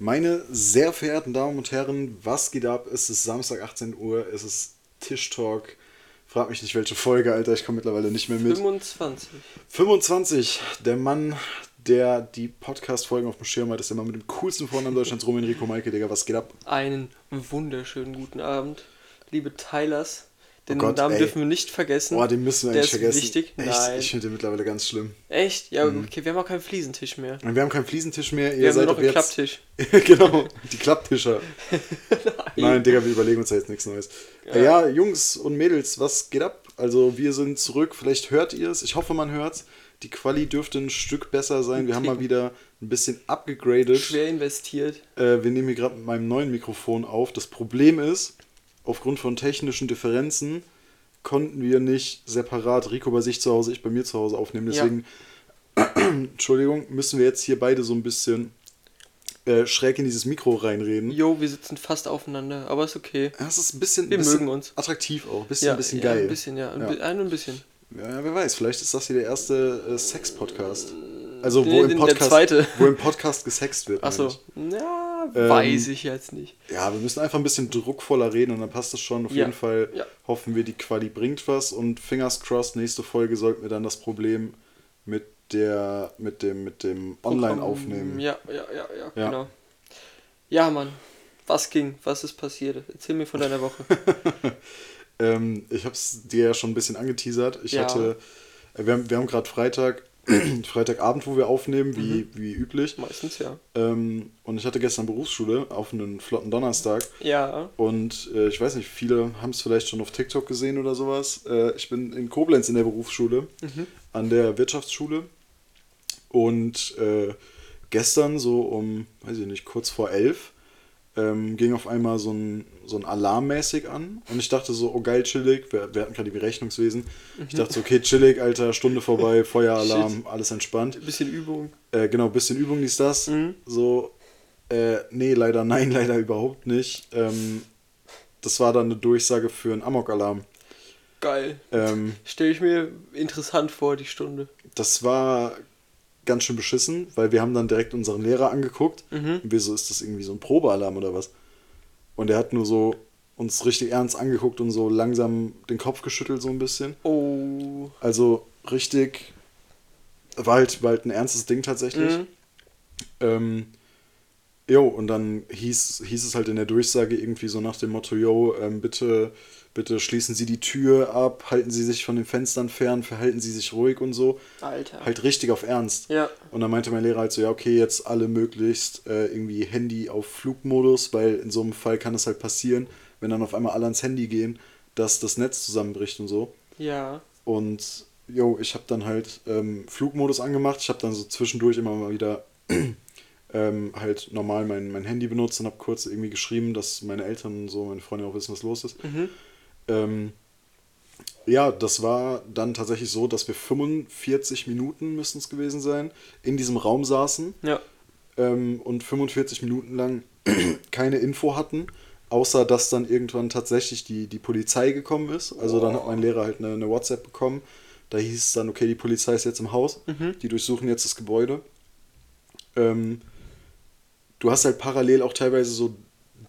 Meine sehr verehrten Damen und Herren, was geht ab? Es ist Samstag 18 Uhr, es ist Tischtalk. Frag mich nicht, welche Folge, Alter, ich komme mittlerweile nicht mehr mit. 25. 25, der Mann, der die Podcast-Folgen auf dem Schirm hat, ist der Mann mit dem coolsten Vornamen Deutschlands, Roman Rico Maike, Digga, was geht ab? Einen wunderschönen guten Abend, liebe Tylers. Den Oh Gott, Namen ey. dürfen wir nicht vergessen. Boah, den müssen wir Der eigentlich ist vergessen. wichtig. Echt, Nein. ich finde den mittlerweile ganz schlimm. Echt? Ja, okay, wir haben auch keinen Fliesentisch mehr. Und wir haben keinen Fliesentisch mehr, ihr Wir haben nur seid noch einen jetzt... Klapptisch. genau, die Klapptischer. Nein, Digga, wir überlegen uns jetzt nichts Neues. Ja. ja, Jungs und Mädels, was geht ab? Also, wir sind zurück. Vielleicht hört ihr es. Ich hoffe, man hört Die Quali dürfte ein Stück besser sein. Wir haben mal wieder ein bisschen abgegradet. Schwer investiert. Äh, wir nehmen hier gerade mit meinem neuen Mikrofon auf. Das Problem ist, aufgrund von technischen Differenzen konnten wir nicht separat Rico bei sich zu Hause, ich bei mir zu Hause aufnehmen. Ja. Deswegen, Entschuldigung, müssen wir jetzt hier beide so ein bisschen äh, schräg in dieses Mikro reinreden. Jo, wir sitzen fast aufeinander, aber ist okay. Ja, es ist ein bisschen, Wir bisschen mögen uns. attraktiv auch, ein bisschen, ja, ein bisschen ja, geil. Ein bisschen, ja. Ein, Ja. ein, ein bisschen. Ja, wer weiß, vielleicht ist das hier der erste äh, Sex-Podcast. Also, Nee, wo, im den- der Podcast, wo im Podcast gesext wird. Achso. Ja, Ähm, weiß ich jetzt nicht. Ja, wir müssen einfach ein bisschen druckvoller reden und dann passt das schon. Auf Ja, jeden Fall ja. hoffen wir, die Quali bringt was und fingers crossed, nächste Folge sollten wir dann das Problem mit der, mit dem, mit dem Online-Aufnehmen. Ja, ja, ja, ja, Ja. genau. Ja, Mann. Was ging? Was ist passiert? Erzähl mir von deiner Woche. Ähm, ich habe es dir ja schon ein bisschen angeteasert. Ich Ja. hatte, äh, wir haben, wir haben gerade Freitag, Freitagabend, wo wir aufnehmen, wie, Mhm. wie üblich. Meistens ja. Ähm, und ich hatte gestern Berufsschule auf einen flotten Donnerstag. Ja. Und äh, ich weiß nicht, viele haben es vielleicht schon auf TikTok gesehen oder sowas. Äh, ich bin in Koblenz in der Berufsschule, an der Wirtschaftsschule. Und äh, gestern, so um, weiß ich nicht, kurz vor elf, ähm, ging auf einmal so ein, so ein Alarm mäßig an. Und ich dachte so, oh geil, chillig. Wir, wir hatten gerade die Berechnungswesen. Ich dachte so, okay, chillig, Alter, Stunde vorbei, Feueralarm, alles entspannt. Ein bisschen Übung. Äh, genau, bisschen Übung, dies, das. Mhm. So, äh, nee, leider nein, leider überhaupt nicht. Ähm, das war dann eine Durchsage für einen Amok-Alarm. Geil. Ähm, Stelle ich mir interessant vor, die Stunde. das war ganz schön beschissen, weil wir haben dann direkt unseren Lehrer angeguckt. Mhm. Und wir so, ist das irgendwie so ein Probealarm oder was? Und er hat nur so uns richtig ernst angeguckt und so langsam den Kopf geschüttelt so ein bisschen. Oh. Also richtig, war halt, war halt ein ernstes Ding tatsächlich. Mhm. Ähm, jo, und dann hieß, hieß es halt in der Durchsage irgendwie so nach dem Motto, jo, ähm, bitte, bitte schließen Sie die Tür ab, halten Sie sich von den Fenstern fern, verhalten Sie sich ruhig und so. Alter. Halt richtig auf Ernst. Ja. Und dann meinte mein Lehrer halt so, ja, okay, jetzt alle möglichst äh, irgendwie Handy auf Flugmodus, weil in so einem Fall kann es halt passieren, wenn dann auf einmal alle ans Handy gehen, dass das Netz zusammenbricht und so. Ja. Und jo, ich habe dann halt ähm, Flugmodus angemacht. Ich habe dann so zwischendurch immer mal wieder ähm, halt normal mein, mein Handy benutzt und habe kurz irgendwie geschrieben, dass meine Eltern und so, meine Freunde auch wissen, was los ist. Mhm. Ähm, ja, das war dann tatsächlich so, dass wir 45 Minuten müssten es gewesen sein, in diesem Raum saßen Ja. ähm, und 45 Minuten lang keine Info hatten, außer dass dann irgendwann tatsächlich die, die Polizei gekommen ist. Also dann hat mein Lehrer halt eine, eine WhatsApp bekommen. Da hieß es dann, okay, die Polizei ist jetzt im Haus, die durchsuchen jetzt das Gebäude. Ähm, du hast halt parallel auch teilweise so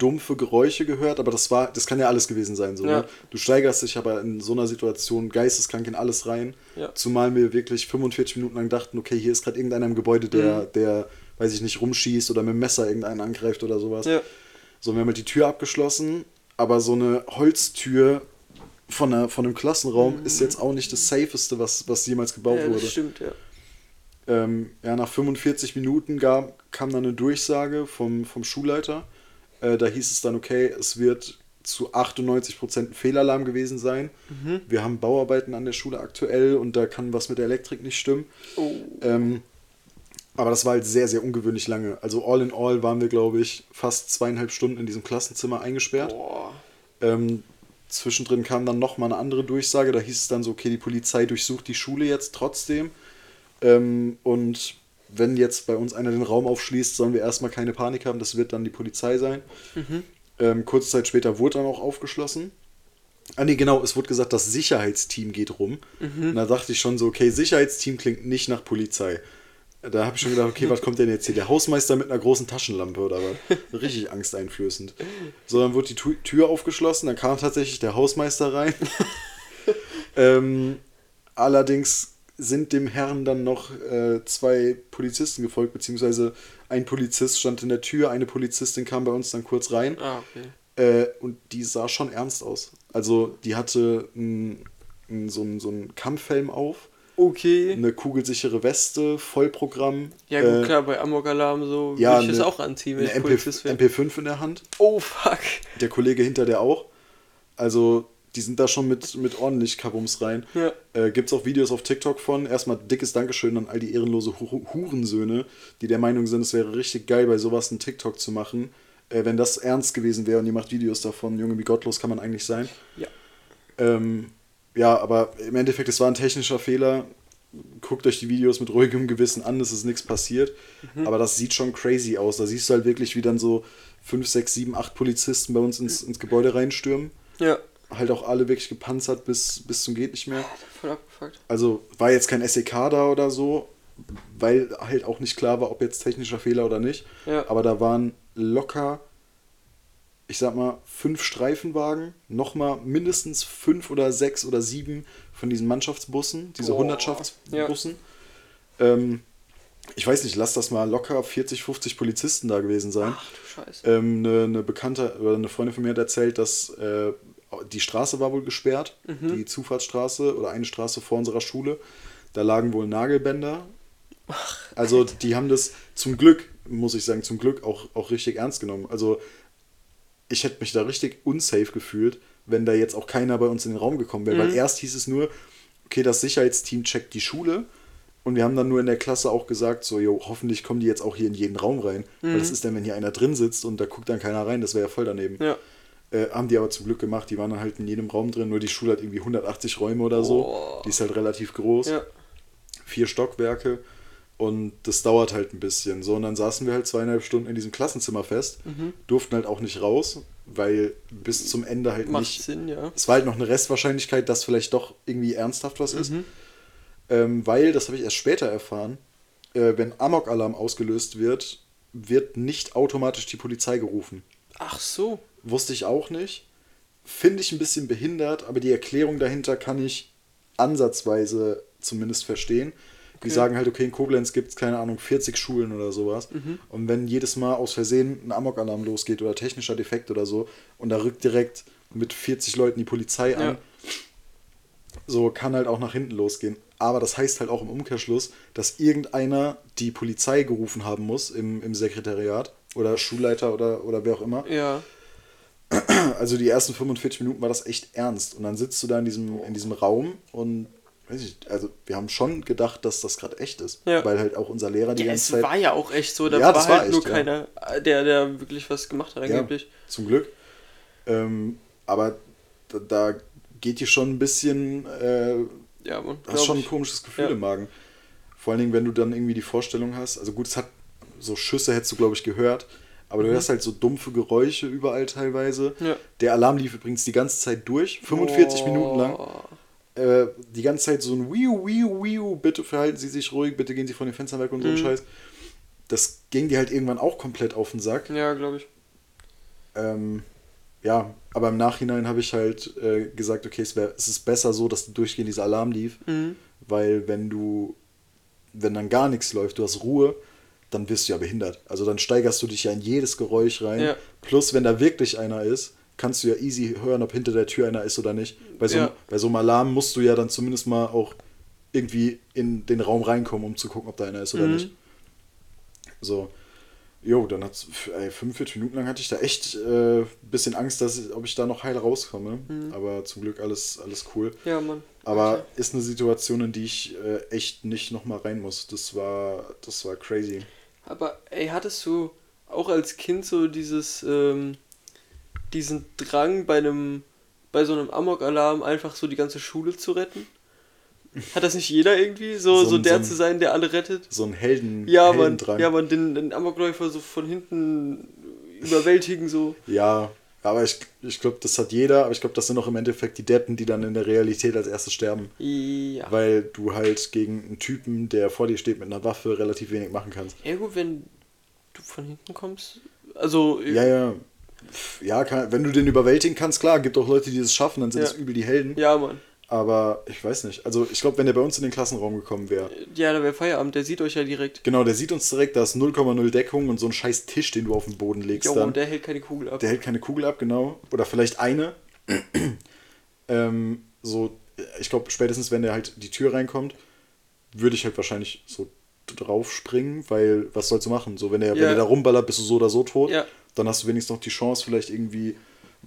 dumpfe Geräusche gehört, aber das war, das kann ja alles gewesen sein. So, Ja. ne? Du steigerst dich aber in so einer Situation geisteskrank in alles rein. Ja. Zumal wir wirklich 45 Minuten lang dachten, okay, hier ist gerade irgendeiner im Gebäude, der, Mhm. der, weiß ich nicht, rumschießt oder mit dem Messer irgendeinen angreift oder sowas. Ja. So, wir haben halt die Tür abgeschlossen, aber so eine Holztür von, einer, von einem Klassenraum ist jetzt auch nicht das safeste, was, was jemals gebaut Mhm. ja, wurde. das stimmt, ja. Ähm, ja, nach 45 Minuten gab, kam dann eine Durchsage vom, vom Schulleiter. Äh, da hieß es dann, okay, es wird zu 98% ein Fehlalarm gewesen sein. Mhm. Wir haben Bauarbeiten an der Schule aktuell und da kann was mit der Elektrik nicht stimmen. Oh. Ähm, aber das war halt sehr, sehr ungewöhnlich lange. Also all in all waren wir, glaube ich, fast zweieinhalb Stunden in diesem Klassenzimmer eingesperrt. Ähm, zwischendrin kam dann nochmal eine andere Durchsage. Da hieß es dann so, okay, die Polizei durchsucht die Schule jetzt trotzdem. Ähm, und wenn jetzt bei uns einer den Raum aufschließt, sollen wir erstmal keine Panik haben. Das wird dann die Polizei sein. Ähm, kurze Zeit später wurde dann auch aufgeschlossen. Ah nee, genau, es wurde gesagt, das Sicherheitsteam geht rum. Und da dachte ich schon so, okay, Sicherheitsteam klingt nicht nach Polizei. Da habe ich schon gedacht, okay, was kommt denn jetzt hier? Der Hausmeister mit einer großen Taschenlampe oder was? Richtig angsteinflößend. So, dann wurde die Tu- Tür aufgeschlossen, dann kam tatsächlich der Hausmeister rein. ähm, allerdings sind dem Herrn dann noch äh, zwei Polizisten gefolgt, beziehungsweise ein Polizist stand in der Tür, eine Polizistin kam bei uns dann kurz rein. Ah, okay. Äh, und die sah schon ernst aus. Also die hatte n, n, so einen so einen Kampfhelm auf, Okay. eine kugelsichere Weste, Vollprogramm. Ja, gut, äh, klar, bei Amok-Alarm so ja, würde ich das eine- auch anziehen, wenn ich MP, Polizist wäre. MP5 in der Hand. Oh, fuck. Der Kollege hinter der auch. Also die sind da schon mit, mit ordentlich Kabums rein. Ja. Äh, Gibt es auch Videos auf TikTok von. Erstmal dickes Dankeschön an all die ehrenlose Hu Hurensöhne, die der Meinung sind, es wäre richtig geil, bei sowas einen TikTok zu machen. Äh, wenn das ernst gewesen wäre und ihr macht Videos davon, Junge, wie gottlos kann man eigentlich sein. Ja. Ähm, ja, aber im Endeffekt, es war ein technischer Fehler. Guckt euch die Videos mit ruhigem Gewissen an, es ist nichts passiert. Aber das sieht schon crazy aus. Da siehst du halt wirklich, wie dann so 5, 6, 7, 8 Polizisten bei uns ins, ins Gebäude reinstürmen. Ja. Halt auch alle wirklich gepanzert bis, bis zum Geht nicht mehr. Voll abgefuckt. Also war jetzt kein SEK da oder so, weil halt auch nicht klar war, ob jetzt technischer Fehler oder nicht. Ja. Aber da waren locker, ich sag mal, fünf Streifenwagen, nochmal mindestens fünf oder sechs oder sieben von diesen Mannschaftsbussen, diese Hundertschaftsbussen. Ähm, ich weiß nicht, lass das mal locker 40, 50 Polizisten da gewesen sein. Ach du Scheiße. Ähm, eine, eine Bekannte oder eine Freundin von mir hat erzählt, dass äh, die Straße war wohl gesperrt, die Zufahrtsstraße oder eine Straße vor unserer Schule. Da lagen wohl Nagelbänder. Also die haben das zum Glück, muss ich sagen, zum Glück auch, auch richtig ernst genommen. Also ich hätte mich da richtig unsafe gefühlt, wenn da jetzt auch keiner bei uns in den Raum gekommen wäre. Weil erst hieß es nur, okay, das Sicherheitsteam checkt die Schule. Und wir haben dann nur in der Klasse auch gesagt, so, jo, hoffentlich kommen die jetzt auch hier in jeden Raum rein. Weil das ist dann, wenn hier einer drin sitzt und da guckt dann keiner rein, das wäre ja voll daneben. Ja. Äh, haben die aber zum Glück gemacht. Die waren dann halt in jedem Raum drin. Nur die Schule hat irgendwie 180 Räume oder so. Boah. Die ist halt relativ groß. Ja. Vier Stockwerke. Und das dauert halt ein bisschen. So, und dann saßen wir halt zweieinhalb Stunden in diesem Klassenzimmer fest. Mhm. Durften halt auch nicht raus, weil bis zum Ende halt Macht nicht. Sinn, ja. Es war halt noch eine Restwahrscheinlichkeit, dass vielleicht doch irgendwie ernsthaft was ist. Ähm, weil, das habe ich erst später erfahren, äh, wenn Amok-Alarm ausgelöst wird, wird nicht automatisch die Polizei gerufen. Ach so. Wusste ich auch nicht. Finde ich ein bisschen behindert, aber die Erklärung dahinter kann ich ansatzweise zumindest verstehen. Die Okay. sagen halt, okay, in Koblenz gibt es, keine Ahnung, 40 Schulen oder sowas. Und wenn jedes Mal aus Versehen ein Amok-Alarm losgeht oder technischer Defekt oder so und da rückt direkt mit 40 Leuten die Polizei an, Ja. so kann halt auch nach hinten losgehen. Aber das heißt halt auch im Umkehrschluss, dass irgendeiner die Polizei gerufen haben muss im, im Sekretariat oder Schulleiter oder, oder wer auch immer. Ja. Also die ersten 45 Minuten war das echt ernst. Und dann sitzt du da in diesem, in diesem Raum und weiß ich, also wir haben schon gedacht, dass das gerade echt ist. Ja. Weil halt auch unser Lehrer die ja ganze es Zeit. war ja auch echt so. Da Ja, war halt echt, nur keiner, der, der wirklich was gemacht hat, angeblich. zum Glück. Ähm, aber da, da geht dir schon ein bisschen, äh, Ja, man. hast schon ein komisches Gefühl im Magen. Vor allen Dingen, wenn du dann irgendwie die Vorstellung hast, also gut, es hat so Schüsse hättest du, glaube ich, gehört, aber du hörst halt so dumpfe Geräusche überall teilweise. Mhm. Ja. Der Alarm lief übrigens die ganze Zeit durch, 45 Minuten lang. Äh, die ganze Zeit so ein Wiu, Wiu, Wiu, bitte verhalten Sie sich ruhig, bitte gehen Sie von den Fenstern weg und so ein Mhm. Scheiß. Das ging dir halt irgendwann auch komplett auf den Sack. Ja, glaube ich. Ähm, ja, aber im Nachhinein habe ich halt äh, gesagt, okay, es, wär, es ist besser so, dass durchgehend dieser Alarm lief, Mhm. weil wenn du, wenn dann gar nichts läuft, du hast Ruhe, dann wirst du ja behindert. Also dann steigerst du dich ja in jedes Geräusch rein. Ja. Plus, wenn da wirklich einer ist, kannst du ja easy hören, ob hinter der Tür einer ist oder nicht. Bei so, Ja. bei so einem Alarm musst du ja dann zumindest mal auch irgendwie in den Raum reinkommen, um zu gucken, ob da einer ist oder Mhm. nicht. So. Jo, dann hat's, ey, 45 Minuten lang hatte ich da echt äh, bisschen Angst, dass ich, ob ich da noch heil rauskomme. Mhm. Aber zum Glück alles, alles cool. Ja, Mann. Aber ist eine Situation, in die ich äh, echt nicht nochmal rein muss. Das war, das war crazy. Aber ey, hattest du auch als Kind so dieses, ähm, diesen Drang bei einem, bei so einem Amok-Alarm einfach so die ganze Schule zu retten? Hat das nicht jeder irgendwie? So, So so, der so ein- zu sein, der alle rettet? So ein Helden, Ja, man, ja, man, den, den Amokläufer so von hinten überwältigen, so. Ja, Aber ich, ich glaube, das hat jeder, aber ich glaube, das sind auch im Endeffekt die Deppen, die dann in der Realität als erstes sterben. Ja. Weil du halt gegen einen Typen, der vor dir steht mit einer Waffe, relativ wenig machen kannst. Ja gut, wenn du von hinten kommst. Also. Ja, ja. Pff, Ja, kann, wenn du den überwältigen kannst, klar, gibt auch Leute, die das schaffen, dann sind Ja. das übel die Helden. Ja, Mann. Aber ich weiß nicht. Also ich glaube, wenn der bei uns in den Klassenraum gekommen wäre, Ja, da wäre Feierabend, der sieht euch ja direkt. genau, der sieht uns direkt, da ist 0,0 Deckung und so ein scheiß Tisch, den du auf den Boden legst Jo, dann. und der hält keine Kugel ab. Der hält keine Kugel ab, genau. Oder vielleicht eine. ähm, so, ich glaube, spätestens wenn der halt die Tür reinkommt, würde ich halt wahrscheinlich so drauf springen, weil was sollst du machen? So, wenn der, wenn Ja. der da rumballert, bist du so oder so tot. Ja. Dann hast du wenigstens noch die Chance, vielleicht irgendwie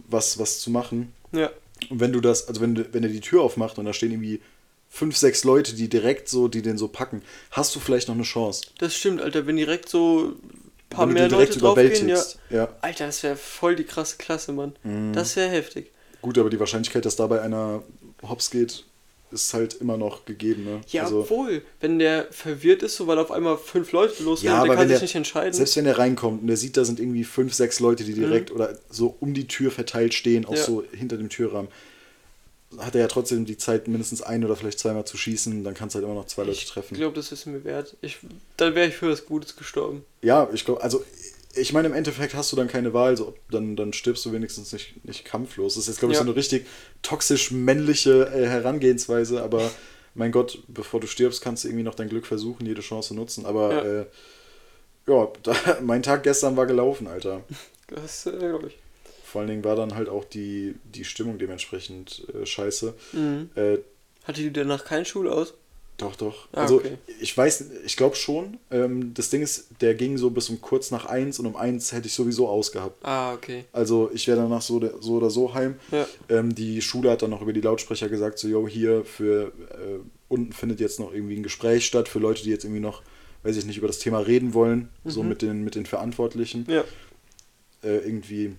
was, was zu machen. Ja. Und wenn du das, also wenn, wenn er die Tür aufmacht und da stehen irgendwie fünf, sechs Leute, die direkt so, die den so packen, hast du vielleicht noch eine Chance. Das stimmt, Alter. Wenn direkt so ein paar wenn mehr Leute draufgehen, ja. Ja. Alter, das wäre voll die krasse Klasse, Mann. Mhm. Das wäre heftig. Gut, aber die Wahrscheinlichkeit, dass dabei einer hops geht, ist halt immer noch gegeben. Ne? Ja, also, obwohl, wenn der verwirrt ist, so weil auf einmal fünf Leute losrennen, Ja, der kann sich der- nicht entscheiden. selbst wenn er reinkommt und der sieht, da sind irgendwie fünf, sechs Leute, die direkt oder so um die Tür verteilt stehen, auch Mhm. Ja. so hinter dem Türrahmen, hat er ja trotzdem die Zeit, mindestens ein oder vielleicht zweimal zu schießen, dann kannst du halt immer noch zwei Leute ich treffen. glaube, das ist mir wert. Ich, dann wäre ich für was Gutes gestorben. Ja, ich glaube, also ich meine, im Endeffekt hast du dann keine Wahl, so, dann, dann stirbst du wenigstens nicht, nicht kampflos. Das ist jetzt, glaube ich, Ja. so eine richtig toxisch männliche äh, Herangehensweise, aber mein Gott, bevor du stirbst, kannst du irgendwie noch dein Glück versuchen, jede Chance nutzen. Aber Ja. äh, ja da, mein Tag gestern war gelaufen, Alter. Das äh, glaube ich. Vor allen Dingen war dann halt auch die, die Stimmung dementsprechend äh, scheiße. Mhm. Äh, Hatte die danach kein Schul aus? Doch, doch. Ah, also okay. ich weiß, ich glaube schon. Ähm, das Ding ist, der ging so bis um kurz nach eins und um eins hätte ich sowieso ausgehabt. Ah, okay. Also ich wäre danach so, so oder so heim. Ja. Ähm, die Schule hat dann noch über die Lautsprecher gesagt, so, yo, hier für äh, unten findet jetzt noch irgendwie ein Gespräch statt für Leute, die jetzt irgendwie noch, weiß ich nicht, über das Thema reden wollen, so Mhm. mit den, mit den Verantwortlichen. Ja. Äh, irgendwie,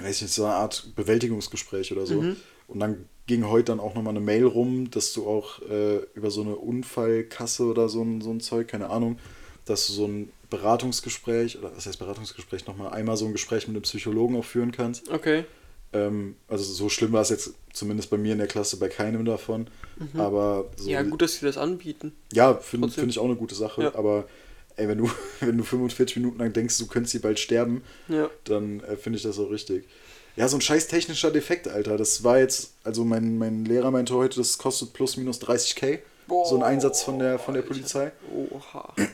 weiß ich nicht, so eine Art Bewältigungsgespräch oder so. Mhm. Und dann ging heute dann auch nochmal eine Mail rum, dass du auch äh, über so eine Unfallkasse oder so ein, so ein Zeug, keine Ahnung, dass du so ein Beratungsgespräch, oder was heißt Beratungsgespräch, nochmal einmal so ein Gespräch mit einem Psychologen auch führen kannst. Okay. Ähm, also so schlimm war es jetzt zumindest bei mir in der Klasse bei keinem davon. Aber so, Mhm. Ja, gut, dass sie das anbieten. ja, finde find ich auch eine gute Sache. Ja. Aber ey, wenn du, wenn du 45 Minuten lang denkst, du könntest hier bald sterben, Ja. dann äh, finde ich das auch richtig. Ja, so ein scheiß technischer Defekt, Alter. Das war jetzt, also mein, mein Lehrer meinte heute, das kostet plus minus 30k. so ein Einsatz von der, von der Alter. Polizei. Oha.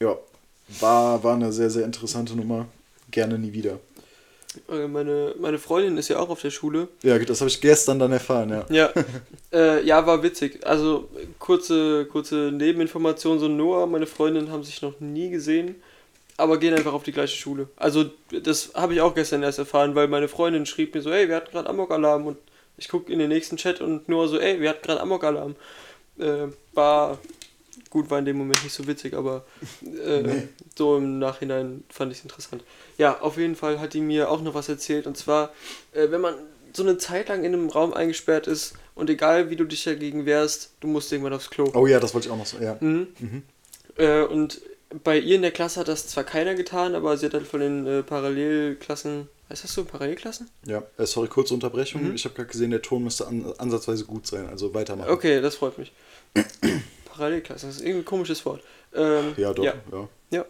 Ja, war, war eine sehr, sehr interessante Nummer. Gerne nie wieder. Äh, Meine, meine Freundin ist ja auch auf der Schule. Ja, das habe ich gestern dann erfahren, ja. Ja, äh, ja, war witzig. Also kurze, kurze Nebeninformation, so Noah, meine Freundin haben sich noch nie gesehen, aber gehen einfach auf die gleiche Schule. Also das habe ich auch gestern erst erfahren, weil meine Freundin schrieb mir so, ey, wir hatten gerade Amok-Alarm und ich gucke in den nächsten Chat und Noah so, ey, wir hatten gerade Amok-Alarm. Äh, war, gut, war in dem Moment nicht so witzig, aber äh, Nee. so im Nachhinein fand ich es interessant. Ja, auf jeden Fall hat die mir auch noch was erzählt und zwar, äh, wenn man so eine Zeit lang in einem Raum eingesperrt ist und egal wie du dich dagegen wehrst, du musst irgendwann aufs Klo. Oh ja, das wollte ich auch noch so, ja. Mhm. Mhm. Äh, und bei ihr in der Klasse hat das zwar keiner getan, aber sie hat halt von den äh, Parallelklassen, heißt das so, Parallelklassen? Ja, äh, sorry, kurze Unterbrechung. Mhm. Ich habe gerade gesehen, der Ton müsste an, ansatzweise gut sein, also weitermachen. Okay, das freut mich. Parallelklassen, das ist irgendwie ein komisches Wort. Ähm, Ja, doch, Ja, ja.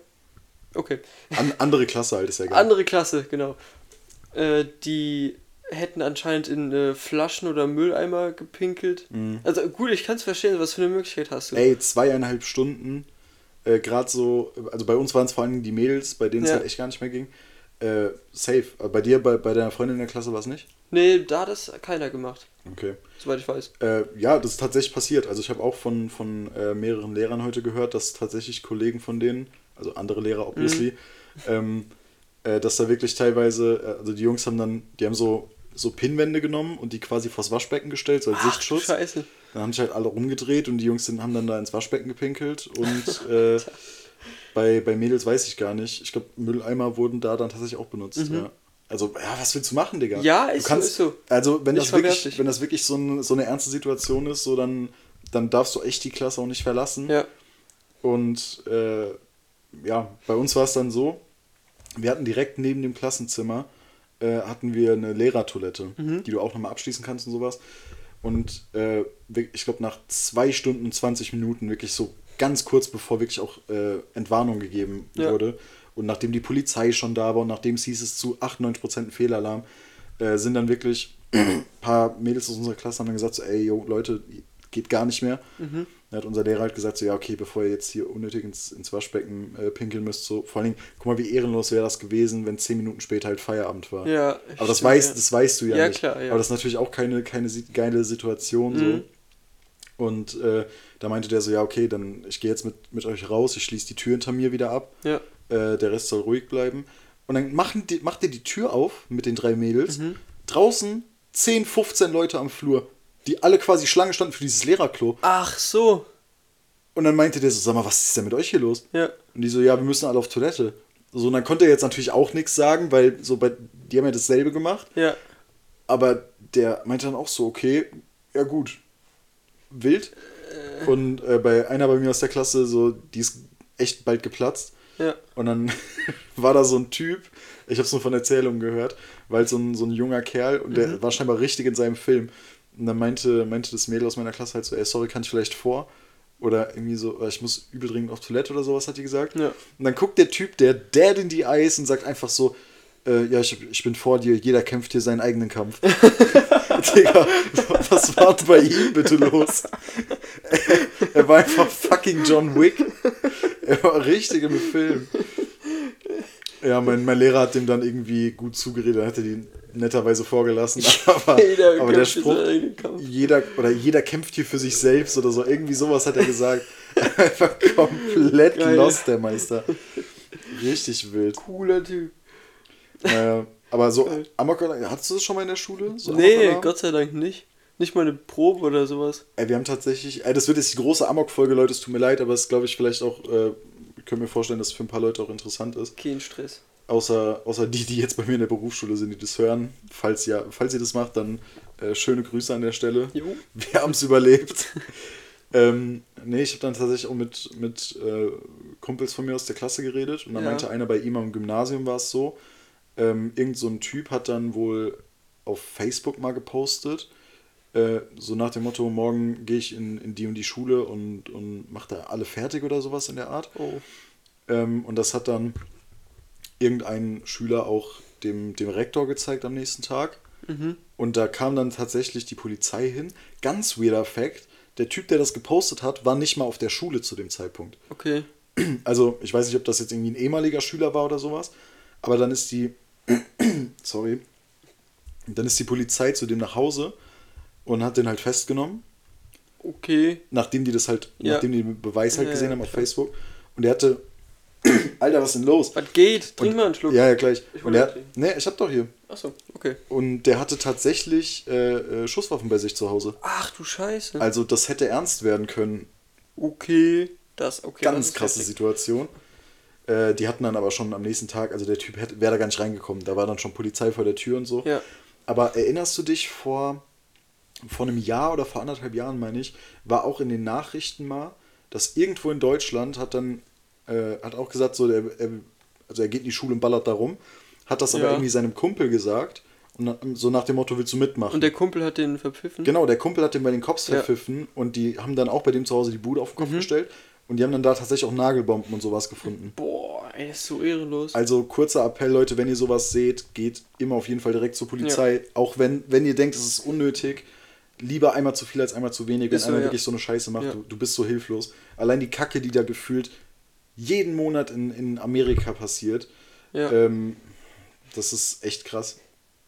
okay. An, andere Klasse halt, ist ja geil. Andere Klasse, genau. Äh, die hätten anscheinend in äh, Flaschen oder Mülleimer gepinkelt. Mhm. Also gut, ich kann es verstehen, was für eine Möglichkeit hast du. Ey, zweieinhalb Stunden, äh, gerade so, also bei uns waren es vor allem die Mädels, bei denen es Ja. halt echt gar nicht mehr ging. Äh, safe. Bei dir, bei, bei deiner Freundin in der Klasse war es nicht? Nee, da hat das keiner gemacht, Okay. soweit ich weiß. Äh, ja, das ist tatsächlich passiert. Also ich habe auch von, von äh, mehreren Lehrern heute gehört, dass tatsächlich Kollegen von denen, also andere Lehrer obviously, ähm, äh, dass da wirklich teilweise, äh, also die Jungs haben dann, die haben so, so Pinnwände genommen und die quasi vors Waschbecken gestellt, so als Ach, Sichtschutz. Scheiße. Dann haben sich halt alle rumgedreht und die Jungs sind, haben dann da ins Waschbecken gepinkelt und äh, bei, bei Mädels weiß ich gar nicht. Ich glaube, Mülleimer wurden da dann tatsächlich auch benutzt, ja. Also, ja, was willst du machen, Digga? Mhm. Ja, du ist so, ist so. Also, wenn das wirklich, wenn das wirklich so, ein, so eine ernste Situation ist, so dann, dann darfst du echt die Klasse auch nicht verlassen. Ja. Und äh, ja, bei uns war es dann so, wir hatten direkt neben dem Klassenzimmer äh, hatten wir eine Lehrertoilette, Mhm. die du auch nochmal abschließen kannst und sowas. Und äh, ich glaube, nach zwei Stunden und 20 Minuten, wirklich so ganz kurz bevor wirklich auch äh, Entwarnung gegeben Ja. wurde, und nachdem die Polizei schon da war und nachdem es hieß, es zu 98% ein Fehlalarm, äh, sind dann wirklich ein paar Mädels aus unserer Klasse haben dann gesagt, so, ey, yo, Leute, geht gar nicht mehr. Mhm. Dann hat unser Lehrer halt gesagt, so, ja, okay, bevor ihr jetzt hier unnötig ins, ins Waschbecken äh, pinkeln müsst, so, vor allen Dingen, guck mal, wie ehrenlos wäre das gewesen, wenn zehn Minuten später halt Feierabend war. Ja, Aber das, ja. das weißt du ja, Ja, nicht. klar, ja. Aber das ist natürlich auch keine, keine geile Situation Mhm. so. Und äh, da meinte der so, ja, okay, dann ich gehe jetzt mit, mit euch raus, ich schließe die Tür hinter mir wieder ab, Ja. äh, der Rest soll ruhig bleiben. Und dann machen die, macht ihr die Tür auf mit den drei Mädels. Mhm. Draußen 10, 15 Leute am Flur, die alle quasi Schlange standen für dieses Lehrerklo. Ach so. Und dann meinte der so, sag mal, was ist denn mit euch hier los? Ja. Und die so, ja, wir müssen alle auf Toilette. So, und dann konnte er jetzt natürlich auch nichts sagen, weil so bei, die haben ja dasselbe gemacht. Ja. Aber der meinte dann auch so, okay, ja gut, wild. Und äh, bei einer bei mir aus der Klasse, so, die ist echt bald geplatzt. Ja. Und dann war da so ein Typ, ich habe es nur von Erzählungen gehört, weil so ein, so ein junger Kerl und der war scheinbar richtig in seinem Film. Und dann meinte, meinte das Mädel aus meiner Klasse halt so, ey, sorry, kann ich vielleicht vor? Oder irgendwie so, äh, ich muss übel dringend auf Toilette oder sowas, hat die gesagt. Ja. Und dann guckt der Typ, der dead in die Eyes und sagt einfach so, äh, ja, ich, ich bin vor dir, jeder kämpft hier seinen eigenen Kampf. Digga, was war denn bei ihm bitte los? er war einfach fucking John Wick. Er war richtig im Film. Ja, mein, mein Lehrer hat dem dann irgendwie gut zugeredet, hat er die netterweise vorgelassen. Aber, Jeder aber der Spruch, jeder oder jeder kämpft hier für sich selbst oder so, irgendwie sowas hat er gesagt. Einfach komplett Geil. lost, der Meister. Richtig wild. Cooler Typ. Äh, aber so. Amok, hattest du das schon mal in der Schule? So nee, Amokalarm? Gott sei Dank nicht. Nicht mal eine Probe oder sowas. Ey, wir haben tatsächlich, ey, das wird jetzt die große Amok-Folge, Leute, es tut mir leid, aber es ist, glaube ich, vielleicht auch, äh, könnte mir vorstellen, dass es für ein paar Leute auch interessant ist. Kein Stress. Außer, außer die, die jetzt bei mir in der Berufsschule sind, die das hören. Falls, ja, falls ihr das macht, dann äh, schöne Grüße an der Stelle. Jo. Wir haben es überlebt. ähm, nee, ich habe dann tatsächlich auch mit, mit äh, Kumpels von mir aus der Klasse geredet und dann Ja. meinte einer bei ihm am Gymnasium war es so, ähm, irgend so ein Typ hat dann wohl auf Facebook mal gepostet, äh, so nach dem Motto, morgen gehe ich in, in die und die Schule und, und mache da alle fertig oder sowas in der Art. Oh. Ähm, und das hat dann irgendein Schüler auch dem, dem Rektor gezeigt am nächsten Tag. Mhm. Und da kam dann tatsächlich die Polizei hin. Ganz weirder Fact: Der Typ, der das gepostet hat, war nicht mal auf der Schule zu dem Zeitpunkt. Okay. Also, ich weiß nicht, ob das jetzt irgendwie ein ehemaliger Schüler war oder sowas. Aber dann ist die. sorry. Dann ist die Polizei zu dem nach Hause und hat den halt festgenommen Okay. nachdem die das halt, Ja. nachdem die den Beweis halt Ja, gesehen haben auf. Facebook. Und der hatte, Alter, was ist denn los? Was geht? Trink Und- mal einen Schluck. Ja, ja, gleich. Ich Und Tee. nee, ich hab doch hier. Achso, okay. Und der hatte tatsächlich äh, äh, Schusswaffen bei sich zu Hause. Ach du Scheiße. Also das hätte ernst werden können. okay. Das, okay. das Ganz ist krasse heftig. Situation. Äh, die hatten dann aber schon am nächsten Tag, also der Typ wäre da gar nicht reingekommen. Da war dann schon Polizei vor der Tür und so. Ja. Aber erinnerst du dich vor, vor einem Jahr oder vor anderthalb Jahren, meine ich, war auch in den Nachrichten mal, dass irgendwo in Deutschland hat dann, äh, hat auch gesagt, so, der, er, also er geht in die Schule und ballert da rum, hat das aber Ja. irgendwie seinem Kumpel gesagt und so nach dem Motto, willst du mitmachen? Und der Kumpel hat den verpfiffen? genau, der Kumpel hat den bei den Cops Ja. verpfiffen und die haben dann auch bei dem zu Hause die Bude auf den Kopf Mhm. gestellt und die haben dann da tatsächlich auch Nagelbomben und sowas gefunden. Boah, ey, ist so ehrenlos. Also kurzer Appell, Leute, wenn ihr sowas seht, geht immer auf jeden Fall direkt zur Polizei. Auch wenn, wenn ihr denkt, es ist unnötig, lieber einmal zu viel als einmal zu wenig. Wenn so, einer ja. wirklich so eine Scheiße macht, Ja. du, du bist so hilflos. Allein die Kacke, die da gefühlt jeden Monat in, in Amerika passiert, ja. ähm, das ist echt krass.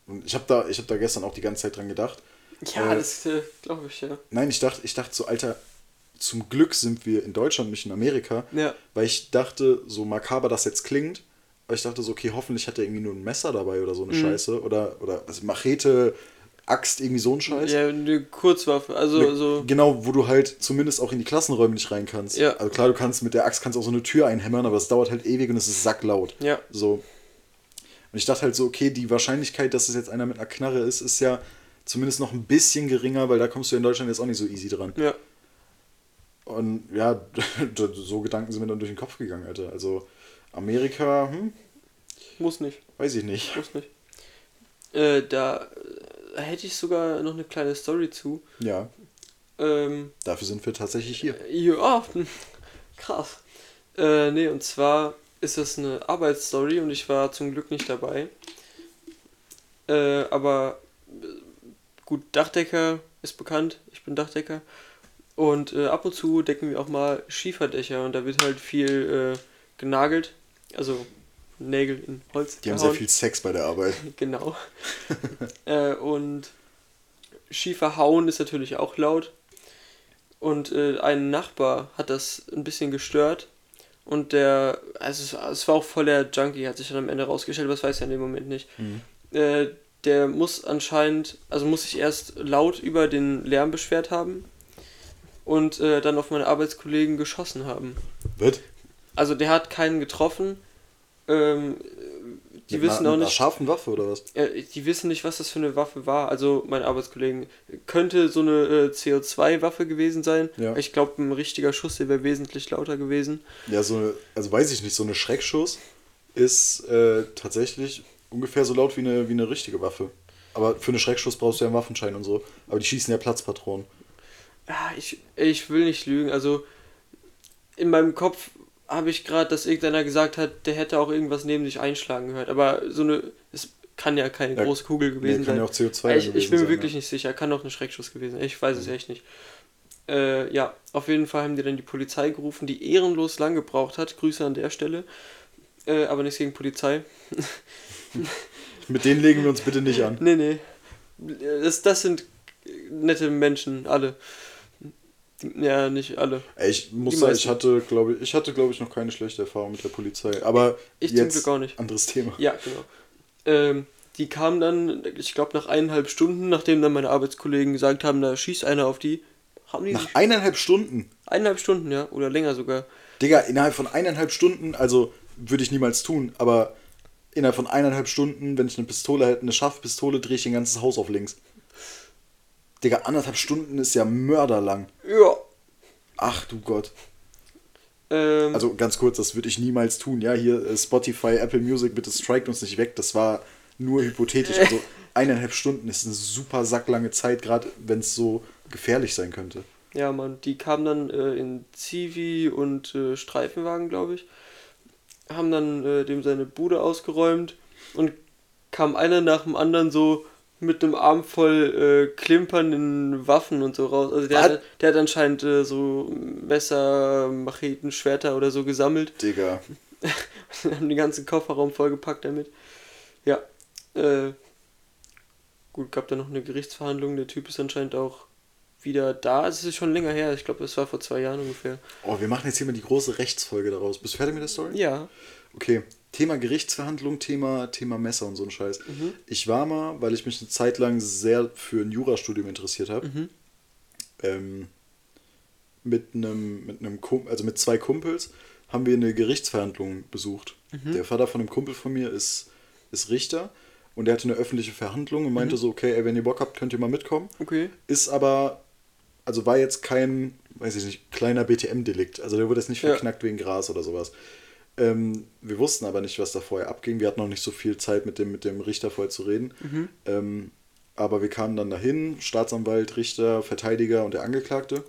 Und ich habe da, ich hab da gestern auch die ganze Zeit dran gedacht. ja, äh, das äh, glaube ich, ja. Nein, ich dachte, ich dachte so, Alter, zum Glück sind wir in Deutschland, nicht in Amerika. Ja. Weil ich dachte, so makaber das jetzt klingt, aber ich dachte so, okay, hoffentlich hat er irgendwie nur ein Messer dabei oder so eine Mhm. Scheiße. Oder, oder also Machete, Axt, irgendwie so ein Scheiß. Ja, eine Kurzwaffe. Also, Ne- so. Genau, wo du halt zumindest auch in die Klassenräume nicht rein kannst. Ja. Also klar, du kannst mit der Axt kannst auch so eine Tür einhämmern, aber es dauert halt ewig und es ist sacklaut. Ja. So. Und ich dachte halt so, okay, die Wahrscheinlichkeit, dass es jetzt einer mit einer Knarre ist, ist ja zumindest noch ein bisschen geringer, weil da kommst du in Deutschland jetzt auch nicht so easy dran. Ja. Und ja, so Gedanken sind mir dann durch den Kopf gegangen, Alter. Also Amerika, hm, Muss nicht. weiß ich nicht. Muss nicht. Äh, da hätte ich sogar noch eine kleine Story zu. Ja. Ähm, Dafür sind wir tatsächlich hier. Ja, krass. Äh, nee, und zwar ist das eine Arbeitsstory und ich war zum Glück nicht dabei. Äh, aber äh, gut, Dachdecker ist bekannt, ich bin Dachdecker. Und äh, ab und zu decken wir auch mal Schieferdächer und da wird halt viel äh, genagelt, also Nägel in Holz. Die haben sehr viel Sex bei der Arbeit. genau. äh, und Schiefer hauen ist natürlich auch laut. Und äh, ein Nachbar hat das ein bisschen gestört. Und der, also es, es war auch voll der Junkie, hat sich dann am Ende rausgestellt, was weiß er in dem Moment nicht. Mhm. Äh, der muss anscheinend, also muss sich erst laut über den Lärm beschwert haben und äh, dann auf meine Arbeitskollegen geschossen haben. Wird? Also der hat keinen getroffen. Ähm, die Mit wissen einer, auch mit einer nicht. scharfen Waffe oder was? Äh, die wissen nicht, was das für eine Waffe war. Also meine Arbeitskollegen. Könnte so eine äh, CO2-Waffe gewesen sein. Ja. Ich glaube, ein richtiger Schuss, der wäre wesentlich lauter gewesen. Ja, so eine, also weiß ich nicht, so eine Schreckschuss ist äh, tatsächlich ungefähr so laut wie eine, wie eine richtige Waffe. Aber für eine Schreckschuss brauchst du ja einen Waffenschein und so. Aber die schießen ja Platzpatronen. Ja, ich, ich will nicht lügen. Also in meinem Kopf habe ich gerade, dass irgendeiner gesagt hat, der hätte auch irgendwas neben sich einschlagen gehört. Aber so eine, es kann ja keine Ja, große Kugel gewesen kann sein. ja auch CO2 ich, gewesen ich bin mir wirklich ja. nicht sicher. Kann auch ein Schreckschuss gewesen sein. Ich weiß es echt nicht. Äh, ja, auf jeden Fall haben die dann die Polizei gerufen, die ehrenlos lang gebraucht hat. Grüße an der Stelle. Äh, aber nichts gegen Polizei. Mit denen legen wir uns bitte nicht an. Nee, nee. Das, das sind nette Menschen, alle. Ja, nicht alle. Ich muss Die sagen, meisten. ich hatte, glaube ich, ich hatte, glaube ich, noch keine schlechte Erfahrung mit der Polizei. Aber Ich zum jetzt Glück auch nicht. anderes Thema. Ja, genau. Ähm, die kamen dann, ich glaube, nach eineinhalb Stunden, nachdem dann meine Arbeitskollegen gesagt haben, da schießt einer auf die, haben die Nach sich, eineinhalb Stunden. eineinhalb Stunden, ja, oder länger sogar. Digga, innerhalb von eineinhalb Stunden, also würde ich niemals tun, aber innerhalb von eineinhalb Stunden, wenn ich eine Pistole hätte, eine Scharfpistole, drehe ich ein ganzes Haus auf links. Digga, anderthalb Stunden ist ja mörderlang. Ja. Ach du Gott. Ähm, Also ganz kurz, das würde ich niemals tun. Ja, hier äh, Spotify, Apple Music, bitte strikt uns nicht weg. Das war nur hypothetisch. Also eineinhalb Stunden ist eine super sacklange Zeit, gerade wenn es so gefährlich sein könnte. ja, Mann, die kamen dann äh, in Zivi und äh, Streifenwagen, glaube ich. Haben dann äh, dem seine Bude ausgeräumt und kam einer nach dem anderen so mit einem Arm voll äh, klimpernden Waffen und so raus. Also der, hat, der hat anscheinend äh, so Messer, Macheten, Schwerter oder so gesammelt. Digga. haben den ganzen Kofferraum vollgepackt damit. Ja. Äh, gut, gab da noch eine Gerichtsverhandlung. Der Typ ist anscheinend auch wieder da. Es ist schon länger her. Ich glaube, es war vor zwei Jahren ungefähr. Oh, wir machen jetzt hier mal die große Rechtsfolge daraus. Bist du fertig mit der Story? Ja. Okay. Thema Gerichtsverhandlung, Thema, Thema Messer und so ein Scheiß. Ich war mal, weil ich mich eine Zeit lang sehr für ein Jurastudium interessiert habe, Mhm. ähm, mit einem, mit einem Kum also mit zwei Kumpels, haben wir eine Gerichtsverhandlung besucht. Der Vater von einem Kumpel von mir ist, ist Richter und der hatte eine öffentliche Verhandlung und meinte so, okay, ey, wenn ihr Bock habt, könnt ihr mal mitkommen. Okay. Ist aber, also war jetzt kein, weiß ich nicht, kleiner BTM-Delikt. Also der wurde jetzt nicht Ja. verknackt wegen Gras oder sowas. Ähm, wir wussten aber nicht, was da vorher abging. Wir hatten noch nicht so viel Zeit, mit dem, mit dem Richter vorher zu reden. Ähm, aber wir kamen dann dahin, Staatsanwalt, Richter, Verteidiger und der Angeklagte.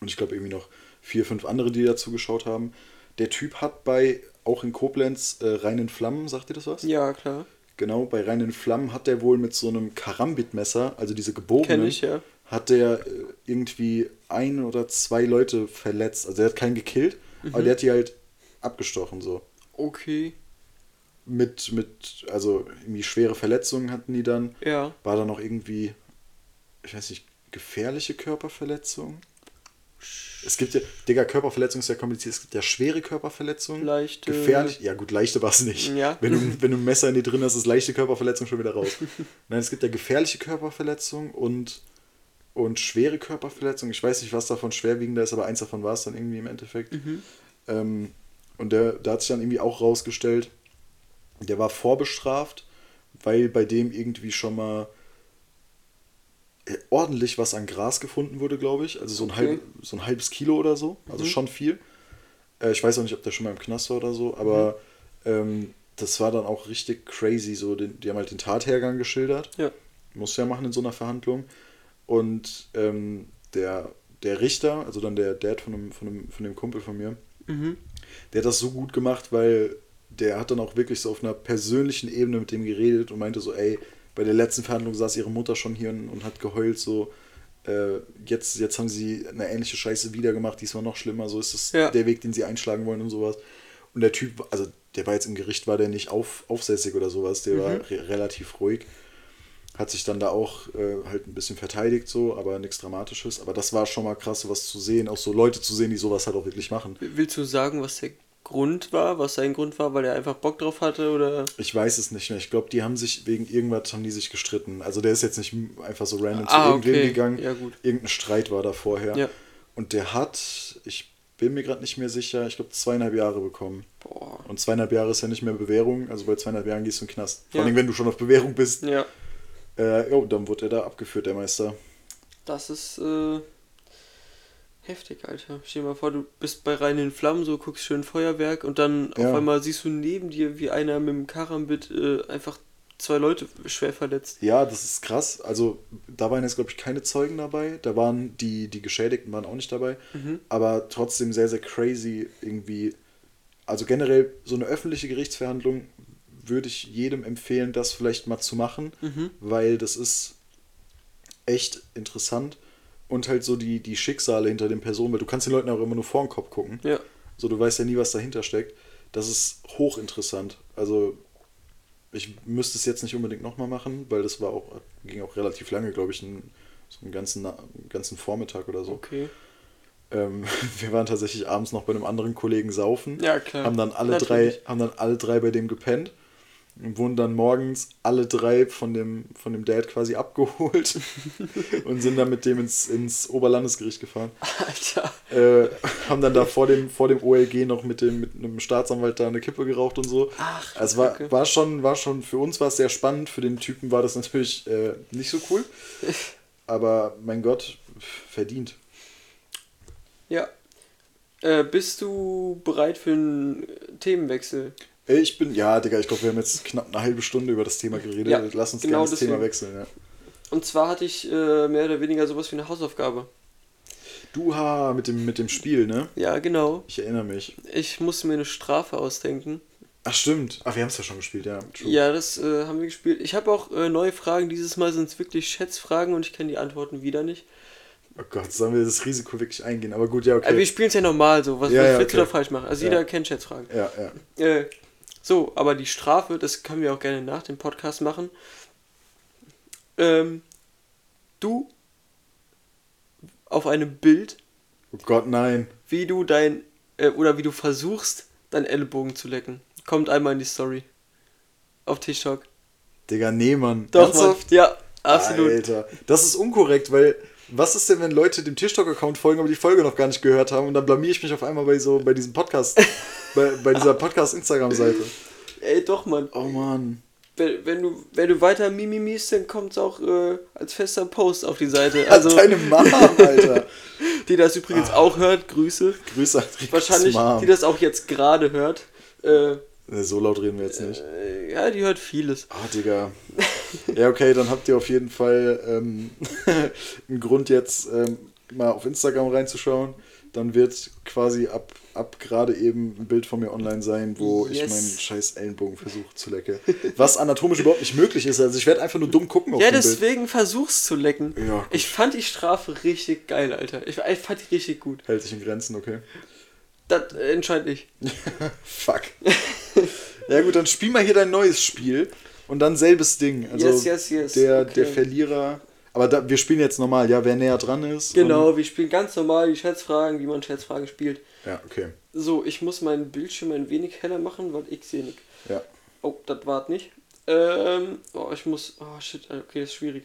Und ich glaube irgendwie noch vier, fünf andere, die dazu geschaut haben. Der Typ hat bei, auch in Koblenz, äh, Reinen Flammen, sagt ihr das was? Ja, klar. Genau, bei Reinen Flammen hat der wohl mit so einem Karambitmesser, also diese gebogenen, ich, ja. hat der äh, irgendwie ein oder zwei Leute verletzt. Also er hat keinen gekillt, aber der hat die halt abgestochen so. Okay. Mit, mit, also irgendwie schwere Verletzungen hatten die dann. Ja. War da noch irgendwie, ich weiß nicht, gefährliche Körperverletzung? Es gibt ja, Digga, Körperverletzung ist ja kompliziert. Es gibt ja schwere Körperverletzungen. Leichte. Gefährlich. Ja, gut, leichte war es nicht. Ja. Wenn, du, wenn du ein Messer in dir drin hast, ist leichte Körperverletzung schon wieder raus. Nein, es gibt ja gefährliche Körperverletzung und, und schwere Körperverletzung. Ich weiß nicht, was davon schwerwiegender ist, aber eins davon war es dann irgendwie im Endeffekt. Ähm, und der, da hat sich dann irgendwie auch rausgestellt, der war vorbestraft, weil bei dem irgendwie schon mal äh, ordentlich was an Gras gefunden wurde, glaube ich. Also so ein, Okay. halb, so ein halbes Kilo oder so. Also schon viel. Äh, ich weiß auch nicht, ob der schon mal im Knast war oder so, aber ähm, das war dann auch richtig crazy. So, den, die haben halt den Tathergang geschildert. Ja. Muss ja machen in so einer Verhandlung. Und ähm, der, der Richter, also dann der Dad von dem, von dem, von dem Kumpel von mir, Mhm. der hat das so gut gemacht, weil der hat dann auch wirklich so auf einer persönlichen Ebene mit dem geredet und meinte so, ey, bei der letzten Verhandlung saß ihre Mutter schon hier und, und hat geheult, so, äh, jetzt, jetzt haben sie eine ähnliche Scheiße wieder gemacht, diesmal noch schlimmer, so ist es Ja. der Weg, den sie einschlagen wollen und sowas. Und der Typ, also der war jetzt im Gericht, war der nicht auf, aufsässig oder sowas, der war re relativ ruhig. Hat sich dann da auch äh, halt ein bisschen verteidigt, so, aber nichts Dramatisches. Aber das war schon mal krass, sowas zu sehen, auch so Leute zu sehen, die sowas halt auch wirklich machen. Willst du sagen, was der Grund war, was sein Grund war, weil er einfach Bock drauf hatte oder? Ich weiß es nicht mehr. Ich glaube, die haben sich wegen irgendwas haben die sich gestritten. Also der ist jetzt nicht einfach so random Ah, zu irgendwem okay. gegangen. Ja, gut. Irgendein Streit war da vorher. Ja. Und der hat, ich bin mir gerade nicht mehr sicher, ich glaube zweieinhalb Jahre bekommen. Boah. Und zweieinhalb Jahre ist ja nicht mehr Bewährung. Also bei zweieinhalb Jahren gehst du in den Knast. Vor Ja. allem, wenn du schon auf Bewährung bist. Ja, Äh, jo, dann wurde er da abgeführt, der Meister. das ist äh, heftig, Alter. Stell dir mal vor, du bist bei Rein in Flammen, so guckst schön Feuerwerk und dann Ja. auf einmal siehst du neben dir, wie einer mit dem Karambit äh, einfach zwei Leute schwer verletzt. Ja, das ist krass. Also da waren jetzt, glaube ich, keine Zeugen dabei. Da waren die, die Geschädigten waren auch nicht dabei. Mhm. Aber trotzdem sehr, sehr crazy irgendwie. Also generell so eine öffentliche Gerichtsverhandlung würde ich jedem empfehlen, das vielleicht mal zu machen, Mhm. weil das ist echt interessant und halt so die, die Schicksale hinter den Personen, weil du kannst den Leuten auch immer nur vor den Kopf gucken. Ja. So, du weißt ja nie, was dahinter steckt. Das ist hochinteressant. Also, ich müsste es jetzt nicht unbedingt nochmal machen, weil das war auch, ging auch relativ lange, glaube ich, einen, so einen ganzen, einen ganzen Vormittag oder so. Okay. Ähm, wir waren tatsächlich abends noch bei einem anderen Kollegen saufen. Ja, klar. Haben dann alle Natürlich. drei, haben dann alle drei bei dem gepennt. Und wurden dann morgens alle drei von dem, von dem Dad quasi abgeholt und sind dann mit dem ins, ins Oberlandesgericht gefahren. Alter. Äh, haben dann da vor dem, vor dem OLG noch mit, dem, mit einem Staatsanwalt da eine Kippe geraucht und so. Ach, also war, Kacke. war schon, war schon, für uns war es sehr spannend, für den Typen war das natürlich äh, nicht so cool. Aber mein Gott, verdient. Ja. Äh, bist du bereit für einen Themenwechsel? Ey, Ich bin, ja, Digga, ich glaube, wir haben jetzt knapp eine halbe Stunde über das Thema geredet. Ja, Lass uns genau gerne das Thema wechseln. Ja. Und zwar hatte ich äh, mehr oder weniger sowas wie eine Hausaufgabe. Du, ha, mit dem, mit dem Spiel, ne? Ja, genau. Ich erinnere mich. Ich musste mir eine Strafe ausdenken. Ach, stimmt. Ach, wir haben es ja schon gespielt, ja. True. Ja, das äh, haben wir gespielt. Ich habe auch äh, neue Fragen. Dieses Mal sind es wirklich Schätzfragen und ich kenne die Antworten wieder nicht. Oh Gott, sollen wir das Risiko wirklich eingehen? Aber gut, ja, okay. Aber wir spielen es ja normal so. Was, Ja, was ja, willst du okay. da falsch machen? Also Ja. jeder kennt Schätzfragen. ja, ja. Äh, so, aber die Strafe, das können wir auch gerne nach dem Podcast machen. Ähm, du auf einem Bild, Oh Gott, nein. wie du dein, äh, oder wie du versuchst, deinen Ellenbogen zu lecken. Kommt einmal in die Story. Auf TikTok. Digga, nee, Mann. Doch, Ernsthaft? Ja, absolut. Alter, das ist unkorrekt, weil was ist denn, wenn Leute dem TikTok-Account folgen, aber die Folge noch gar nicht gehört haben und dann blamier ich mich auf einmal bei so bei diesem Podcast, bei, bei dieser Podcast-Instagram-Seite. Ey, doch, Mann. Oh Mann. Wenn, wenn, du, wenn du weiter mimimis, dann kommt es auch äh, als fester Post auf die Seite. Also, Deine Mom, Alter. die das übrigens auch hört, Grüße. Grüße an Wahrscheinlich, Mom. die das auch jetzt gerade hört. Äh, so laut reden wir jetzt nicht. äh, ja, die hört vieles. Ah, Digga. Ja, okay, dann habt ihr auf jeden Fall ähm, einen Grund jetzt ähm, mal auf Instagram reinzuschauen. Dann wird quasi ab, ab gerade eben ein Bild von mir online sein, wo ich Yes. meinen scheiß Ellenbogen versuche zu lecken. Was anatomisch überhaupt nicht möglich ist. Also ich werde einfach nur dumm gucken auf Ja, dem Bild. deswegen versuch's zu lecken. Ja, gut. ich fand die Strafe richtig geil, Alter. Ich, ich fand die richtig gut. Hält sich in Grenzen, okay. Das entscheide ich. Fuck. ja gut, dann spiel mal hier dein neues Spiel und dann selbes Ding. Also Yes, yes, yes. Der, Okay. der Verlierer. Aber da, wir spielen jetzt normal, ja, wer näher dran ist. Genau, wir spielen ganz normal die Schätzfragen, wie man Schätzfragen spielt. Ja, okay. So, ich muss meinen Bildschirm ein wenig heller machen, weil ich sehe nicht. Ja. Oh, das wart nicht. Ähm, oh, ich muss. Oh, shit, okay, das ist schwierig.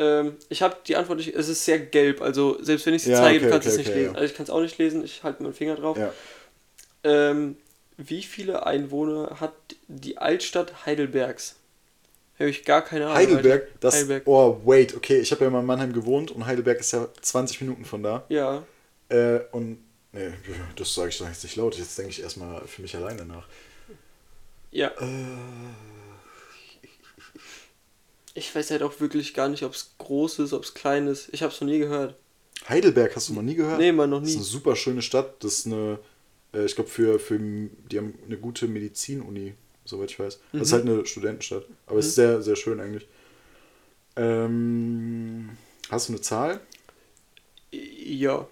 Ähm, ich habe die Antwort nicht. Es ist sehr gelb, also selbst wenn ich sie Ja, zeige, okay, du kannst okay, es nicht okay, lesen. ja. Also ich kann es auch nicht lesen, ich halte meinen Finger drauf. Ja. Ähm, wie viele Einwohner hat die Altstadt Heidelbergs? Habe ich gar keine Ahnung. Heidelberg, das. Heidelberg. Oh, wait, okay, ich habe ja mal in Mannheim gewohnt und Heidelberg ist ja 20 Minuten von da. Ja. Äh, und. Nee, das sage ich doch jetzt nicht laut. Jetzt denke ich erstmal für mich alleine nach. Ja. Äh, Ich weiß halt auch wirklich gar nicht, ob es groß ist, ob es klein ist. Ich habe es noch nie gehört. Heidelberg hast du noch nie gehört? Nee, Mann, noch Das ist nie. eine super schöne Stadt. Das ist eine, äh, ich glaube, für, für, die haben eine gute Medizinuni, soweit ich weiß. Das ist Mhm. halt eine Studentenstadt. Aber es ist sehr, sehr schön eigentlich. Ähm, hast du eine Zahl? Ja.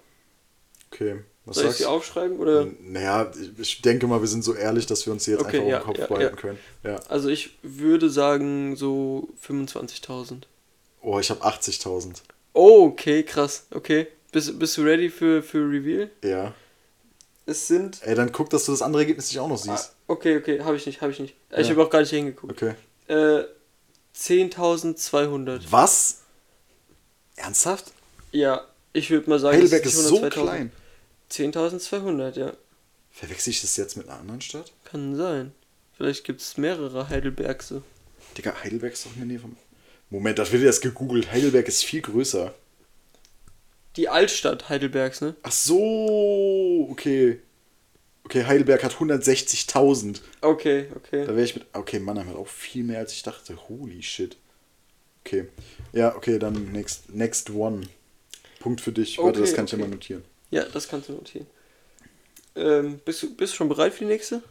Okay. Was Soll ich sie aufschreiben oder? Naja, ich denke mal, wir sind so ehrlich, dass wir uns die jetzt Okay, einfach ja, im Kopf ja, behalten ja. können. Ja. Also ich würde sagen so 25.000. Oh, ich habe 80.000. Oh, okay, krass. Okay. Bist, bist du ready für, für Reveal? Ja. Es sind. Ey, dann guck, dass du das andere Ergebnis nicht auch noch Ah, siehst. okay, okay, habe ich nicht, habe ich nicht. Ich Ja. habe auch gar nicht hingeguckt. Okay. Äh, 10.200. Was? Ernsthaft? Ja, ich würde mal sagen, Heidelberg es ist so 102.000. klein. 10.200, ja. Verwechsel ich das jetzt mit einer anderen Stadt? Kann sein. Vielleicht gibt es mehrere Heidelbergse. Digga, Heidelberg ist doch in der Nähe vom. Moment, das wird jetzt gegoogelt. Heidelberg ist viel größer. Die Altstadt Heidelbergs, ne? Ach so, okay. Okay, Heidelberg hat 160.000. Okay, okay. Da wäre ich mit. Okay, Mannheim hat auch viel mehr als ich dachte. Holy shit. Okay. Ja, okay, dann next, next one. Punkt für dich. Warte, Okay, das kann ich ja okay. mal notieren. Ja, das kannst du notieren. Ähm, bist, du, bist du schon bereit für die nächste?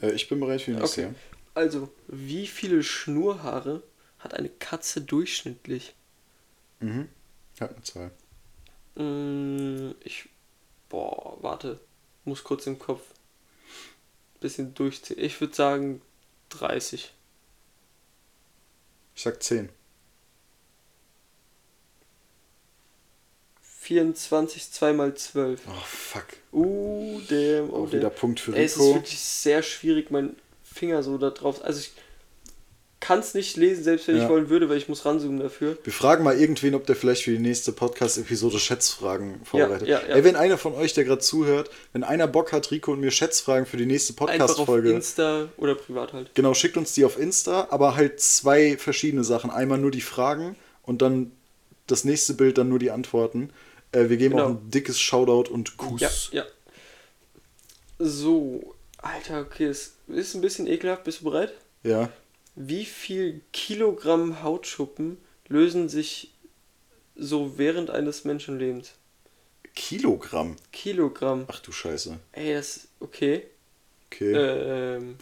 Äh, ich bin bereit für die nächste. Okay. Also, wie viele Schnurhaare hat eine Katze durchschnittlich? Ja? Mhm. Hat eine Zahl. Mm, ich. Boah, warte. Muss kurz im Kopf. Bisschen durchziehen. Ich würde sagen 30. Ich sag 10. 24, 2 mal 12. Oh, fuck. Uh, damn, oh, Auch wieder damn. Punkt für Ey, es ist Rico. wirklich sehr schwierig, meinen Finger so da drauf. Also ich kann es nicht lesen, selbst wenn Ja. ich wollen würde, weil ich muss ranzoomen dafür. Wir fragen mal irgendwen, ob der vielleicht für die nächste Podcast-Episode Schätzfragen vorbereitet. ja, ja. Ey, wenn einer von euch, der gerade zuhört, wenn einer Bock hat, Rico und mir Schätzfragen für die nächste Podcast-Folge. Insta oder privat halt. Genau, schickt uns die auf Insta, aber halt zwei verschiedene Sachen. Einmal nur die Fragen und dann das nächste Bild, dann nur die Antworten. Äh, wir geben Genau. auch ein dickes Shoutout und Kuss. Ja, ja. So, Alter, okay, es ist ein bisschen ekelhaft. Bist du bereit? Ja. Wie viel Kilogramm Hautschuppen lösen sich so während eines Menschenlebens? Kilogramm. Kilogramm. Ach du Scheiße. Ey, das okay. Okay. Ähm,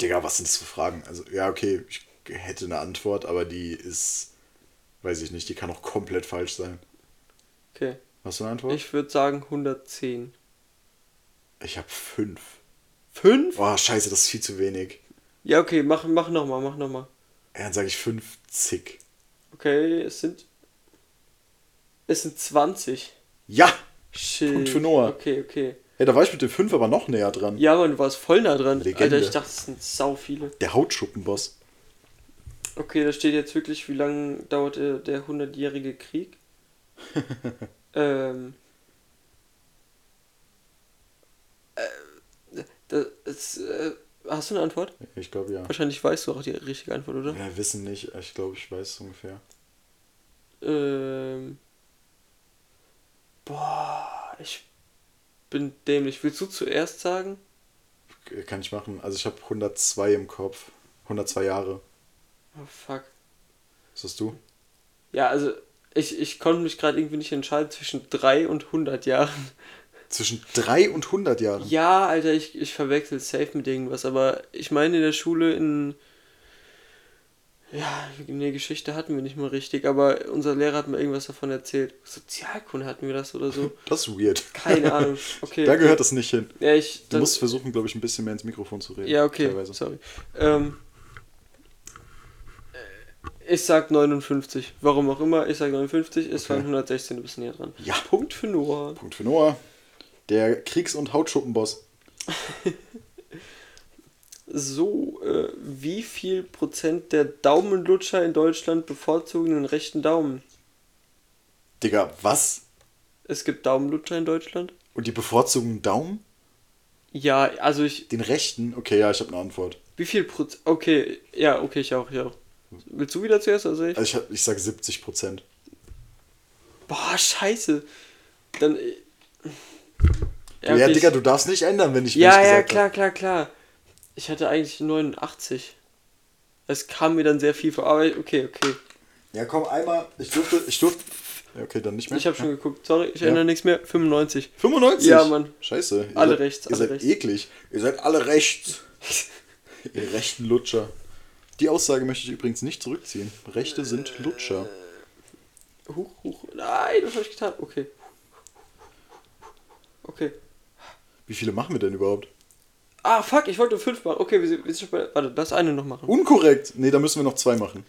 Digga, was sind das für Fragen? Also, ja, okay, ich hätte eine Antwort, aber die ist, weiß ich nicht, die kann auch komplett falsch sein. Okay. Hast du eine Antwort? Ich würde sagen 110. Ich habe fünf. Fünf? Oh, scheiße, das ist viel zu wenig. Ja, okay, mach, mach nochmal, mach nochmal. Ja, dann sage ich 50. Okay, es sind. Es sind 20. Ja! Shit. Punkt für Noah. Okay, okay. Hey, da war ich mit den fünf aber noch näher dran. Ja, Mann, du warst voll nah dran. Legende. Alter, ich dachte, es sind sau viele. Der Hautschuppenboss. Okay, da steht jetzt wirklich, wie lange dauert der, der 100-jährige Krieg? ähm. Äh, das, äh, hast du eine Antwort? Ich glaube ja. Wahrscheinlich weißt du auch die richtige Antwort, oder? Ja, wissen nicht. Ich glaube, ich weiß ungefähr. Ähm. Boah, ich bin dämlich. Willst du zuerst sagen? Kann ich machen. Also ich habe 102 im Kopf. 102 Jahre. Oh, fuck. Was hast du? Ja, also, ich, ich konnte mich gerade irgendwie nicht entscheiden zwischen 3 und 100 Jahren. Zwischen 3 und 100 Jahren. Ja, Alter, ich, ich verwechsel safe mit irgendwas, aber ich meine in der Schule in. Ja, eine Geschichte hatten wir nicht mal richtig, aber unser Lehrer hat mir irgendwas davon erzählt. Sozialkunde hatten wir das oder so. Das ist weird. Keine Ahnung. Okay. Da gehört das nicht hin. Ja, ich. Du musst versuchen, glaube ich, ein bisschen mehr ins Mikrofon zu reden. Ja, okay. Teilweise. Sorry. Ähm, ich sag 59. Warum auch immer, ich sag 59. Es Okay. waren 116, du bist näher dran. Ja. Punkt für Noah. Punkt für Noah. Der Kriegs- und Hautschuppenboss. So, äh, wie viel Prozent der Daumenlutscher in Deutschland bevorzugen den rechten Daumen? Digga, was? Es gibt Daumenlutscher in Deutschland? Und die bevorzugen Daumen? Ja, also ich. Den rechten? Okay, ja, ich habe eine Antwort. Wie viel Prozent? Okay, ja, okay, ich auch, ich auch. Willst du wieder zuerst? Also ich? Also ich, ich sag 70 Prozent. Boah, scheiße. Dann. äh, Ja, ich- Digga, du darfst nicht ändern, wenn ich Ja, ja, klar, klar, klar. Ich hatte eigentlich 89. Es kam mir dann sehr viel vor, aber okay, okay. Ja, komm, einmal. Ich durfte. Ich durfte. Ja, okay, dann nicht mehr. Ich habe schon ja. geguckt, sorry, ich Ja. erinnere nichts mehr. 95. 95? Ja, Mann. Scheiße. Alle seid, rechts, Ihr alle seid rechts. eklig. Ihr seid alle rechts. ihr rechten Lutscher. Die Aussage möchte ich übrigens nicht zurückziehen. Rechte sind Lutscher. Huch, huch. Nein, das habe ich getan. Okay. Okay. Wie viele machen wir denn überhaupt? Ah, fuck, ich wollte fünf machen. Okay, wir sind, wir sind schon bei. Warte, lass eine noch machen. Unkorrekt. Nee, da müssen wir noch zwei machen.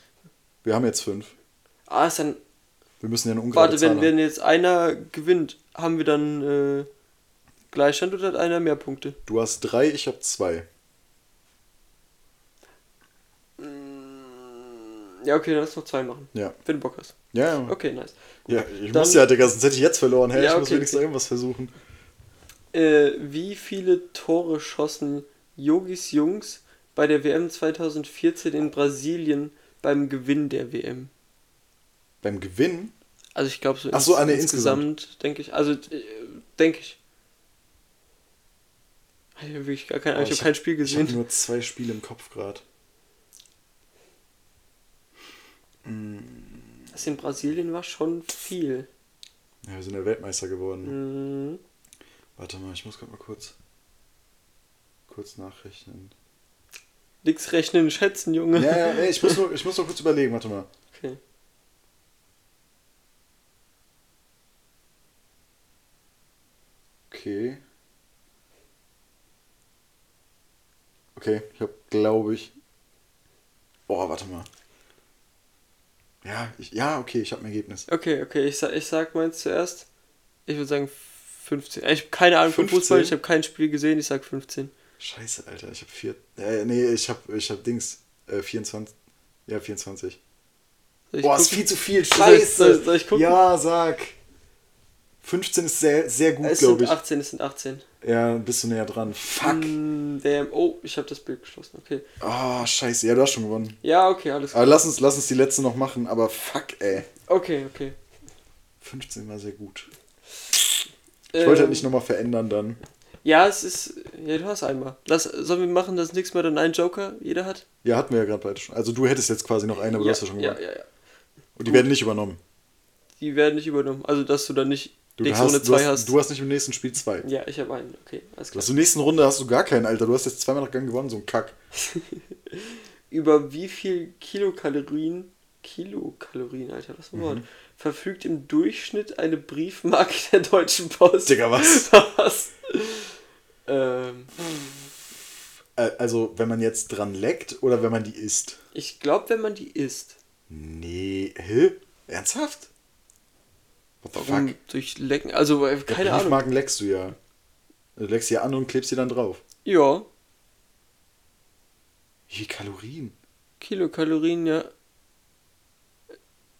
Wir haben jetzt fünf. Ah, ist dann. Wir müssen ja eine ungerade Warte, wenn, wenn jetzt einer gewinnt, haben wir dann äh, Gleichstand oder hat einer mehr Punkte? Du hast drei, ich habe zwei. Ja, okay, dann lass noch zwei machen. Ja. Wenn du Bock hast. Ja, ja. Okay, nice. ja ich Dann- muss ja, Digga, sonst hätte ich jetzt verloren. Hey, Ja, ich muss okay, wenigstens okay. irgendwas versuchen. Äh, wie viele Tore schossen Yogis Jungs bei der WM 2014 in Brasilien beim Gewinn der WM? Beim Gewinn? Also ich glaube so, Ach so, eine insgesamt, denke ich. Also äh, denke ich. Ich habe wirklich gar kein, Oh, ich habe kein Spiel Ich gesehen. habe nur zwei Spiele im Kopf gerade. Das in Brasilien war schon viel. Ja, wir sind ja Weltmeister geworden. Mhm. Warte mal, ich muss gerade mal kurz kurz nachrechnen. Nix rechnen, schätzen, Junge. Ja, ja, nee, ich muss nur, ich muss nur kurz überlegen, warte mal. Okay. Okay. Okay, ich habe, glaube ich. Boah, warte mal. Ja, ich, ja, okay, ich habe ein Ergebnis. Okay, okay, ich, ich sag meins zuerst. Ich würde sagen 15. Ich habe keine Ahnung von 15? Fußball, ich habe kein Spiel gesehen, ich sag 15. Scheiße, Alter, ich habe vier. Äh, nee, ich habe, ich habe Dings. Äh, 24. Ja, 24. Soll ich Boah, ist viel zu viel. Soll ich- Scheiße. soll- ich? Ja, sag. 15 ist sehr, sehr gut, es sind glaube ich. 18, es sind 18. Ja, bist du näher dran. Fuck. Mm, damn. Oh, ich habe das Bild geschlossen, okay. Oh, scheiße. Ja, du hast schon gewonnen. Ja, okay, alles Aber gut. lass uns, lass uns die letzte noch machen, aber fuck, ey. Okay, okay. 15 war sehr gut. Ich wollte halt nicht nochmal verändern dann. Ja, es ist. Ja, du hast einmal. Lass, sollen wir machen, dass nächstes Mal dann einen Joker jeder hat? Ja, hatten wir ja gerade beide schon. Also du hättest jetzt quasi noch eine, aber du ja, hast ja schon ja, gewonnen. ja, ja. Und die Gut. werden nicht übernommen. Die werden nicht übernommen. Also, dass du dann nicht Du nächste hast, Runde du, hast, hast. du hast nicht im nächsten Spiel zwei. Ja, ich habe einen. Okay, alles klar. hast in der nächsten Runde hast du gar keinen, Alter. Du hast jetzt zweimal nach Gang gewonnen, so ein Kack. Über wie viel Kilokalorien, Kilokalorien, Alter, was ein Mhm. Wort, verfügt im Durchschnitt eine Briefmarke der Deutschen Post? Digga, was? Was? ähm, Äh, also, wenn man jetzt dran leckt oder wenn man die isst? ich glaube, wenn man die isst. Nee. Hä? Ernsthaft? Warum fuck? durch Lecken? Also, äh, keine ja, Ahnung. Briefmarken leckst du ja. Du leckst sie an und klebst sie dann drauf. Ja, Wie viel Kalorien? Kilokalorien, ja.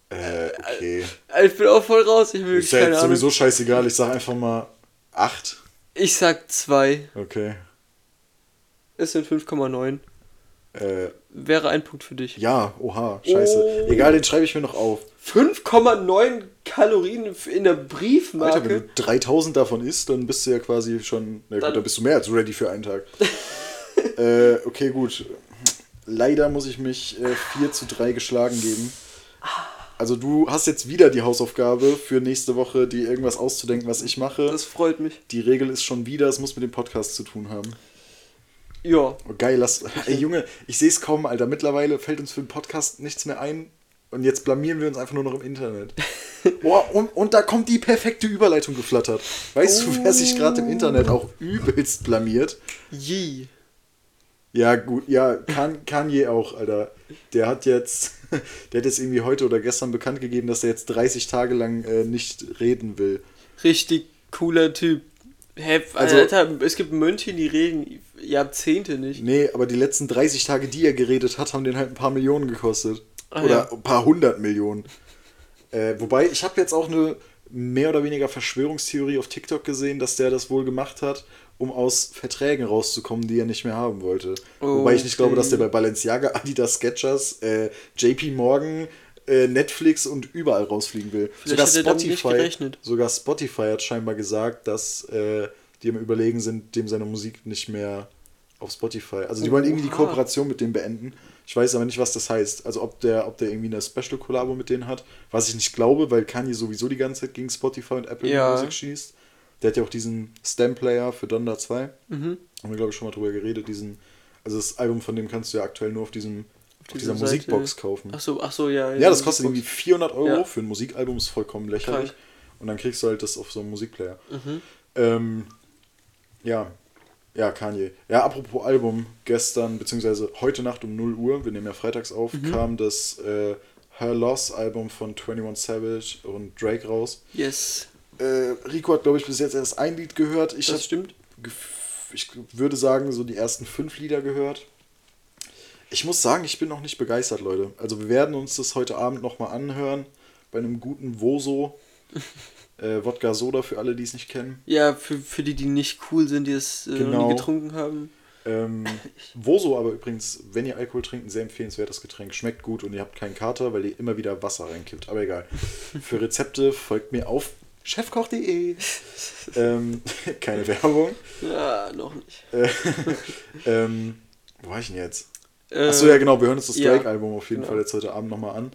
Äh, okay. Äh, Ich bin auch voll raus, ich will Ist ja jetzt Ahnung. sowieso scheißegal. Ich sag einfach mal 8. Ich sag 2. Okay. Es sind 5,9. Äh, Wäre ein Punkt für dich. ja, oha, scheiße. Oh. Egal, den schreibe ich mir noch auf. 5,9 Kalorien in der Alter, Briefmarke. wenn du 3000 davon isst, dann bist du ja quasi schon. Na gut, Dann- dann bist du mehr als ready für einen Tag. äh, okay, gut. Leider muss ich mich äh, 4 zu 3 geschlagen geben. Also, du hast jetzt wieder die Hausaufgabe für nächste Woche, dir irgendwas auszudenken, was ich mache. Das freut mich. die Regel ist schon wieder, es muss mit dem Podcast zu tun haben. Ja. Oh, geil, lass. Ey, Junge, ich sehe es kaum, Alter. Mittlerweile fällt uns für den Podcast nichts mehr ein. Und jetzt blamieren wir uns einfach nur noch im Internet. Boah, und, und da kommt die perfekte Überleitung geflattert. Weißt du, wer sich gerade im Internet auch übelst blamiert? Yee. Ja, gut, ja, kan Kanye auch, Alter. Der hat jetzt, der hat jetzt irgendwie heute oder gestern bekannt gegeben, dass er jetzt 30 Tage lang äh, nicht reden will. Richtig cooler Typ. Hä, Also- Alter, es gibt Mönche, die reden Jahrzehnte nicht. Nee, aber die letzten 30 Tage, die er geredet hat, haben den halt ein paar Millionen gekostet. Ah, oder ja. ein paar hundert Millionen. Äh, wobei, ich habe jetzt auch eine mehr oder weniger Verschwörungstheorie auf TikTok gesehen, dass der das wohl gemacht hat, um aus Verträgen rauszukommen, die er nicht mehr haben wollte. Wobei ich nicht glaube, dass der bei Balenciaga, Adidas, Skechers, äh, JP Morgan, äh, Netflix und überall rausfliegen will. Vielleicht nicht Spotify, sogar Spotify hat scheinbar gesagt, dass äh, die am überlegen sind, dem seine Musik nicht mehr auf Spotify. Also die wollen irgendwie die. Kooperation mit denen beenden. Ich weiß aber nicht, was das heißt. Also ob der, ob der irgendwie eine Special-Kollabo mit denen hat, was ich nicht glaube, weil Kanye sowieso die ganze Zeit gegen Spotify und Apple Ja. Music schießt. Der hat ja auch diesen Stem-Player für Donda 2. Mhm. Haben wir, glaube ich, schon mal drüber geredet. Diesen, also das Album von dem kannst du ja aktuell nur auf, diesem, dieser Seite. Musikbox kaufen. Ach so, ach so, ja. Ja, das kostet irgendwie 400 Euro Ja. für ein Musikalbum, ist vollkommen lächerlich. Krank. Und dann kriegst du halt das auf so einem Musikplayer. Mhm. Ähm, ja, ja, Kanye. Ja, apropos Album, gestern, beziehungsweise heute Nacht um 0 Uhr, wir nehmen ja freitags auf, Mhm. kam das äh, Her Loss Album von 21 Savage und Drake raus. Yes, Äh, Rico hat, glaube ich, bis jetzt erst ein Lied gehört. Ich, das hab, stimmt. ich würde sagen, so die ersten fünf Lieder gehört. Ich muss sagen, ich bin noch nicht begeistert, Leute. Also wir werden uns das heute Abend nochmal anhören bei einem guten Voso. äh, Wodka Soda für alle, die es nicht kennen. Ja, für, für die, die nicht cool sind, die es äh, noch Genau. nie getrunken haben. Ähm, Voso aber übrigens, wenn ihr Alkohol trinkt, ein sehr empfehlenswertes Getränk. Schmeckt gut und ihr habt keinen Kater, weil ihr immer wieder Wasser reinkippt. Aber egal. Für Rezepte folgt mir auf chefkoch.de. ähm, keine Werbung. Ja, noch nicht. Äh, ähm, wo war ich denn jetzt? Äh, Achso, ja genau, wir hören uns das ja, Drake-Album auf jeden genau. Fall jetzt heute Abend nochmal an.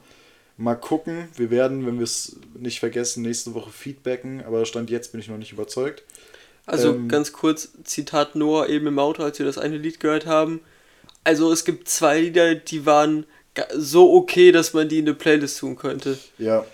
Mal gucken, wir werden, wenn wir es nicht vergessen, nächste Woche feedbacken, aber Stand jetzt bin ich noch nicht überzeugt. Also ähm, ganz kurz, Zitat Noah eben im Auto, als wir das eine Lied gehört haben. Also es gibt zwei Lieder, die waren so okay, dass man die in eine Playlist tun könnte. Ja,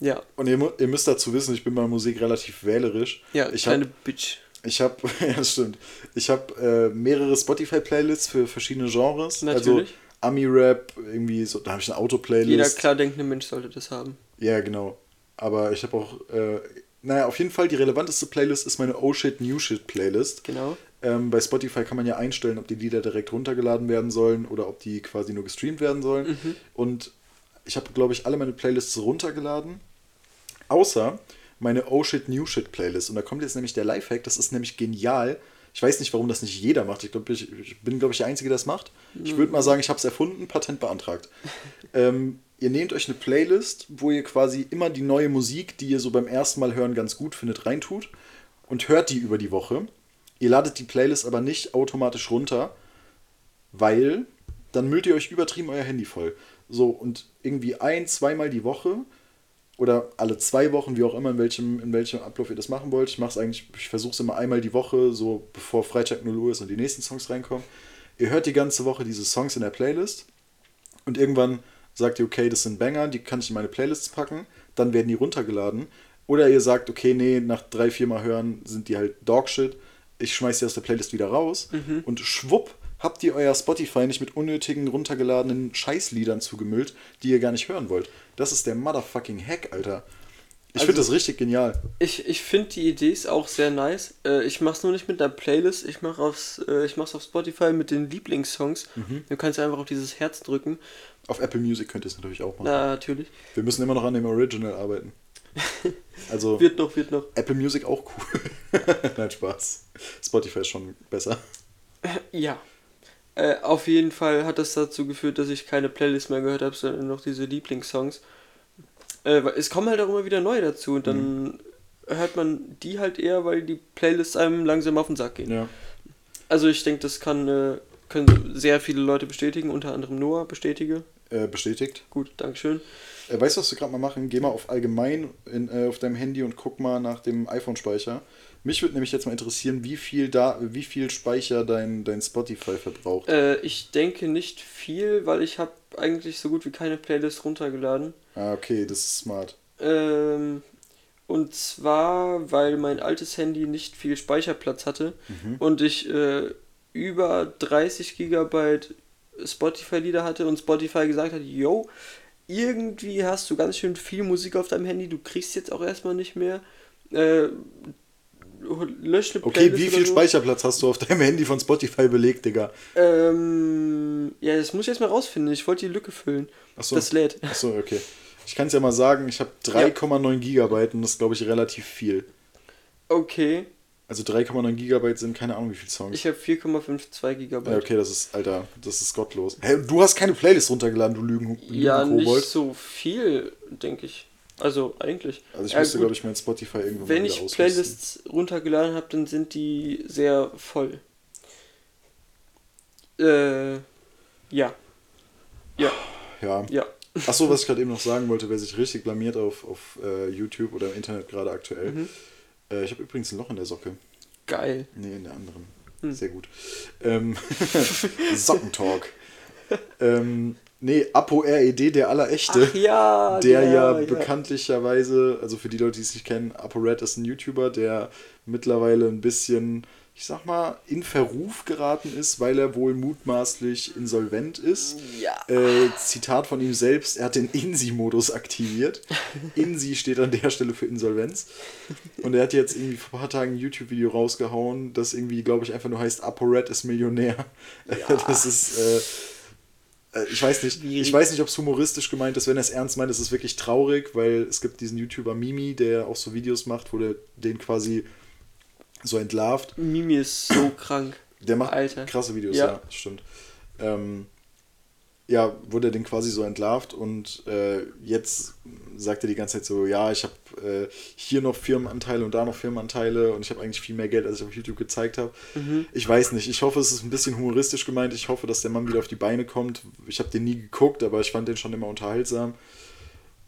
Ja, und ihr, ihr müsst dazu wissen, ich bin bei Musik relativ wählerisch. ja, ich kleine habe Bitch. Ich habe, ja, stimmt. Ich habe äh, mehrere Spotify-Playlists für verschiedene Genres. Natürlich. Also Ami-Rap, irgendwie so, da habe ich eine Auto-Playlist. Jeder klar denkende Mensch sollte das haben. Ja, genau. Aber ich habe auch, äh, naja, auf jeden Fall die relevanteste Playlist ist meine Oh Shit, New Shit Playlist. Genau. Ähm, bei Spotify kann man ja einstellen, ob die Lieder direkt runtergeladen werden sollen oder ob die quasi nur gestreamt werden sollen. Mhm. Und ich habe, glaube ich, alle meine Playlists runtergeladen. Außer meine Oh Shit, New Shit Playlist. Und da kommt jetzt nämlich der Lifehack, das ist nämlich genial. Ich weiß nicht, warum das nicht jeder macht. Ich, glaub, ich, ich bin, glaube ich, der Einzige, der das macht. Ich würde mal sagen, ich habe es erfunden, Patent beantragt. ähm, ihr nehmt euch eine Playlist, wo ihr quasi immer die neue Musik, die ihr so beim ersten Mal hören ganz gut findet, reintut und hört die über die Woche. Ihr ladet die Playlist aber nicht automatisch runter, weil dann müllt ihr euch übertrieben euer Handy voll. So, und irgendwie ein, zweimal die Woche oder alle zwei Wochen, wie auch immer, in welchem, in welchem Ablauf ihr das machen wollt. Ich mache es eigentlich, ich versuche es immer einmal die Woche, so bevor Freitag 0 Uhr ist und die nächsten Songs reinkommen. Ihr hört die ganze Woche diese Songs in der Playlist und irgendwann sagt ihr, okay, das sind Banger, die kann ich in meine Playlists packen, dann werden die runtergeladen. Oder ihr sagt, okay, nee, nach drei, vier Mal hören sind die halt Dogshit, ich schmeiß die aus der Playlist wieder raus und schwupp habt ihr euer Spotify nicht mit unnötigen, runtergeladenen Scheißliedern zugemüllt, die ihr gar nicht hören wollt. Das ist der motherfucking Hack, Alter. Ich Also- finde das richtig genial. Ich, ich finde die Idee ist auch sehr nice. Äh, ich mach's nur nicht mit einer Playlist, ich mach aufs, äh, ich mach's auf Spotify mit den Lieblingssongs. Mhm. Du kannst einfach auf dieses Herz drücken. Auf Apple Music könnt ihr es natürlich auch machen. Na, natürlich. Wir müssen immer noch an dem Original arbeiten. Also Wird noch, wird noch. Apple Music auch cool. Nein, Spaß. Spotify ist schon besser. Ja. Äh, auf jeden Fall hat das dazu geführt, dass ich keine Playlist mehr gehört habe, sondern nur noch diese Lieblingssongs. Äh, es kommen halt auch immer wieder neue dazu und dann Mhm. hört man die halt eher, weil die Playlists einem langsam auf den Sack gehen. Ja. Also ich denke, das kann, äh, können sehr viele Leute bestätigen, unter anderem Noah bestätige. Äh, bestätigt. Gut, Dankeschön. Äh, weißt du, was wir gerade mal machen? Geh mal auf allgemein in, äh, auf deinem Handy und guck mal nach dem iPhone-Speicher. Mich würde nämlich jetzt mal interessieren, wie viel da, wie viel Speicher dein, dein Spotify verbraucht. Äh, ich denke nicht viel, weil ich habe eigentlich so gut wie keine Playlist runtergeladen. Ah, okay, das ist smart. Ähm, und zwar, weil mein altes Handy nicht viel Speicherplatz hatte Mhm. und ich äh, über 30 Gigabyte Spotify-Lieder hatte und Spotify gesagt hat, yo, irgendwie hast du ganz schön viel Musik auf deinem Handy, du kriegst jetzt auch erstmal nicht mehr. Äh, lösch eine Okay, wie viel so. Speicherplatz hast du auf deinem Handy von Spotify belegt, Digga? Ähm, ja, das muss ich erstmal rausfinden. Ich wollte die Lücke füllen. Achso. Das lädt. Achso, okay. Ich kann es ja mal sagen, ich habe 3,9 Gigabyte und das ist, glaube ich, relativ viel. Okay, Also 3,9 Gigabyte sind keine Ahnung wie viele Songs. ich habe 4,52 Gigabyte. ja, okay, das ist, Alter, das ist gottlos. Hä, du hast keine Playlist runtergeladen, du Lügen, Lügen Ja, nicht Kobold. so viel, denke ich. Also eigentlich. Also ich Ja, müsste, glaube ich, mein Spotify irgendwann Wenn ich ausrüsten. Playlists runtergeladen habe, dann sind die sehr voll. Äh, ja. Ja. Ja. Ja. Achso, was ich gerade eben noch sagen wollte, wer sich richtig blamiert auf, auf äh, YouTube oder im Internet gerade aktuell. Mhm. Äh, ich habe übrigens ein Loch in der Socke. Geil. Nee, in der anderen. Hm. Sehr gut. Ähm, Sockentalk. ähm, nee, Apo RED, der allerechte. Ach ja, der ja, ja. bekanntlicherweise, also für die Leute, die es nicht kennen, ApoRed ist ein YouTuber, der mittlerweile ein bisschen, ich sag mal, in Verruf geraten ist, weil er wohl mutmaßlich insolvent ist. Ja. Äh, Zitat von ihm selbst, er hat den INSI-Modus aktiviert. INSI steht an der Stelle für Insolvenz. Und er hat jetzt irgendwie vor ein paar Tagen ein YouTube-Video rausgehauen, das irgendwie, glaube ich, einfach nur heißt ApoRed ist Millionär. Ja. Das ist... Äh, äh, ich weiß nicht, Schwierig. ich weiß nicht, ob es humoristisch gemeint ist. Wenn er es ernst meint, ist es wirklich traurig, weil es gibt diesen YouTuber Mimi, der auch so Videos macht, wo der den quasi so entlarvt. Mimi ist so krank. Der macht Alter. krasse Videos, Ja. ja, das stimmt. Ähm, ja, wurde den quasi so entlarvt und äh, jetzt sagt er die ganze Zeit so, ja, ich habe äh, hier noch Firmenanteile und da noch Firmenanteile und ich habe eigentlich viel mehr Geld, als ich auf YouTube gezeigt habe. Mhm. Ich weiß nicht, ich hoffe, es ist ein bisschen humoristisch gemeint. Ich hoffe, dass der Mann wieder auf die Beine kommt. Ich habe den nie geguckt, aber ich fand den schon immer unterhaltsam.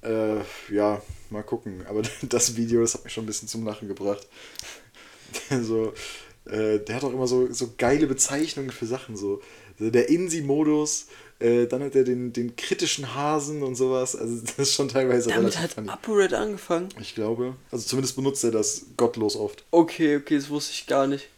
Äh, ja, mal gucken. Aber das Video, das hat mich schon ein bisschen zum Lachen gebracht. so, äh, der hat auch immer so, so geile Bezeichnungen für Sachen. So. Der Insi-Modus, äh, dann hat er den, den kritischen Hasen und sowas. Also das ist schon teilweise Damit relativ hat. ApoRed angefangen. Ich glaube. Also zumindest benutzt er das gottlos oft. Okay, okay, das wusste ich gar nicht.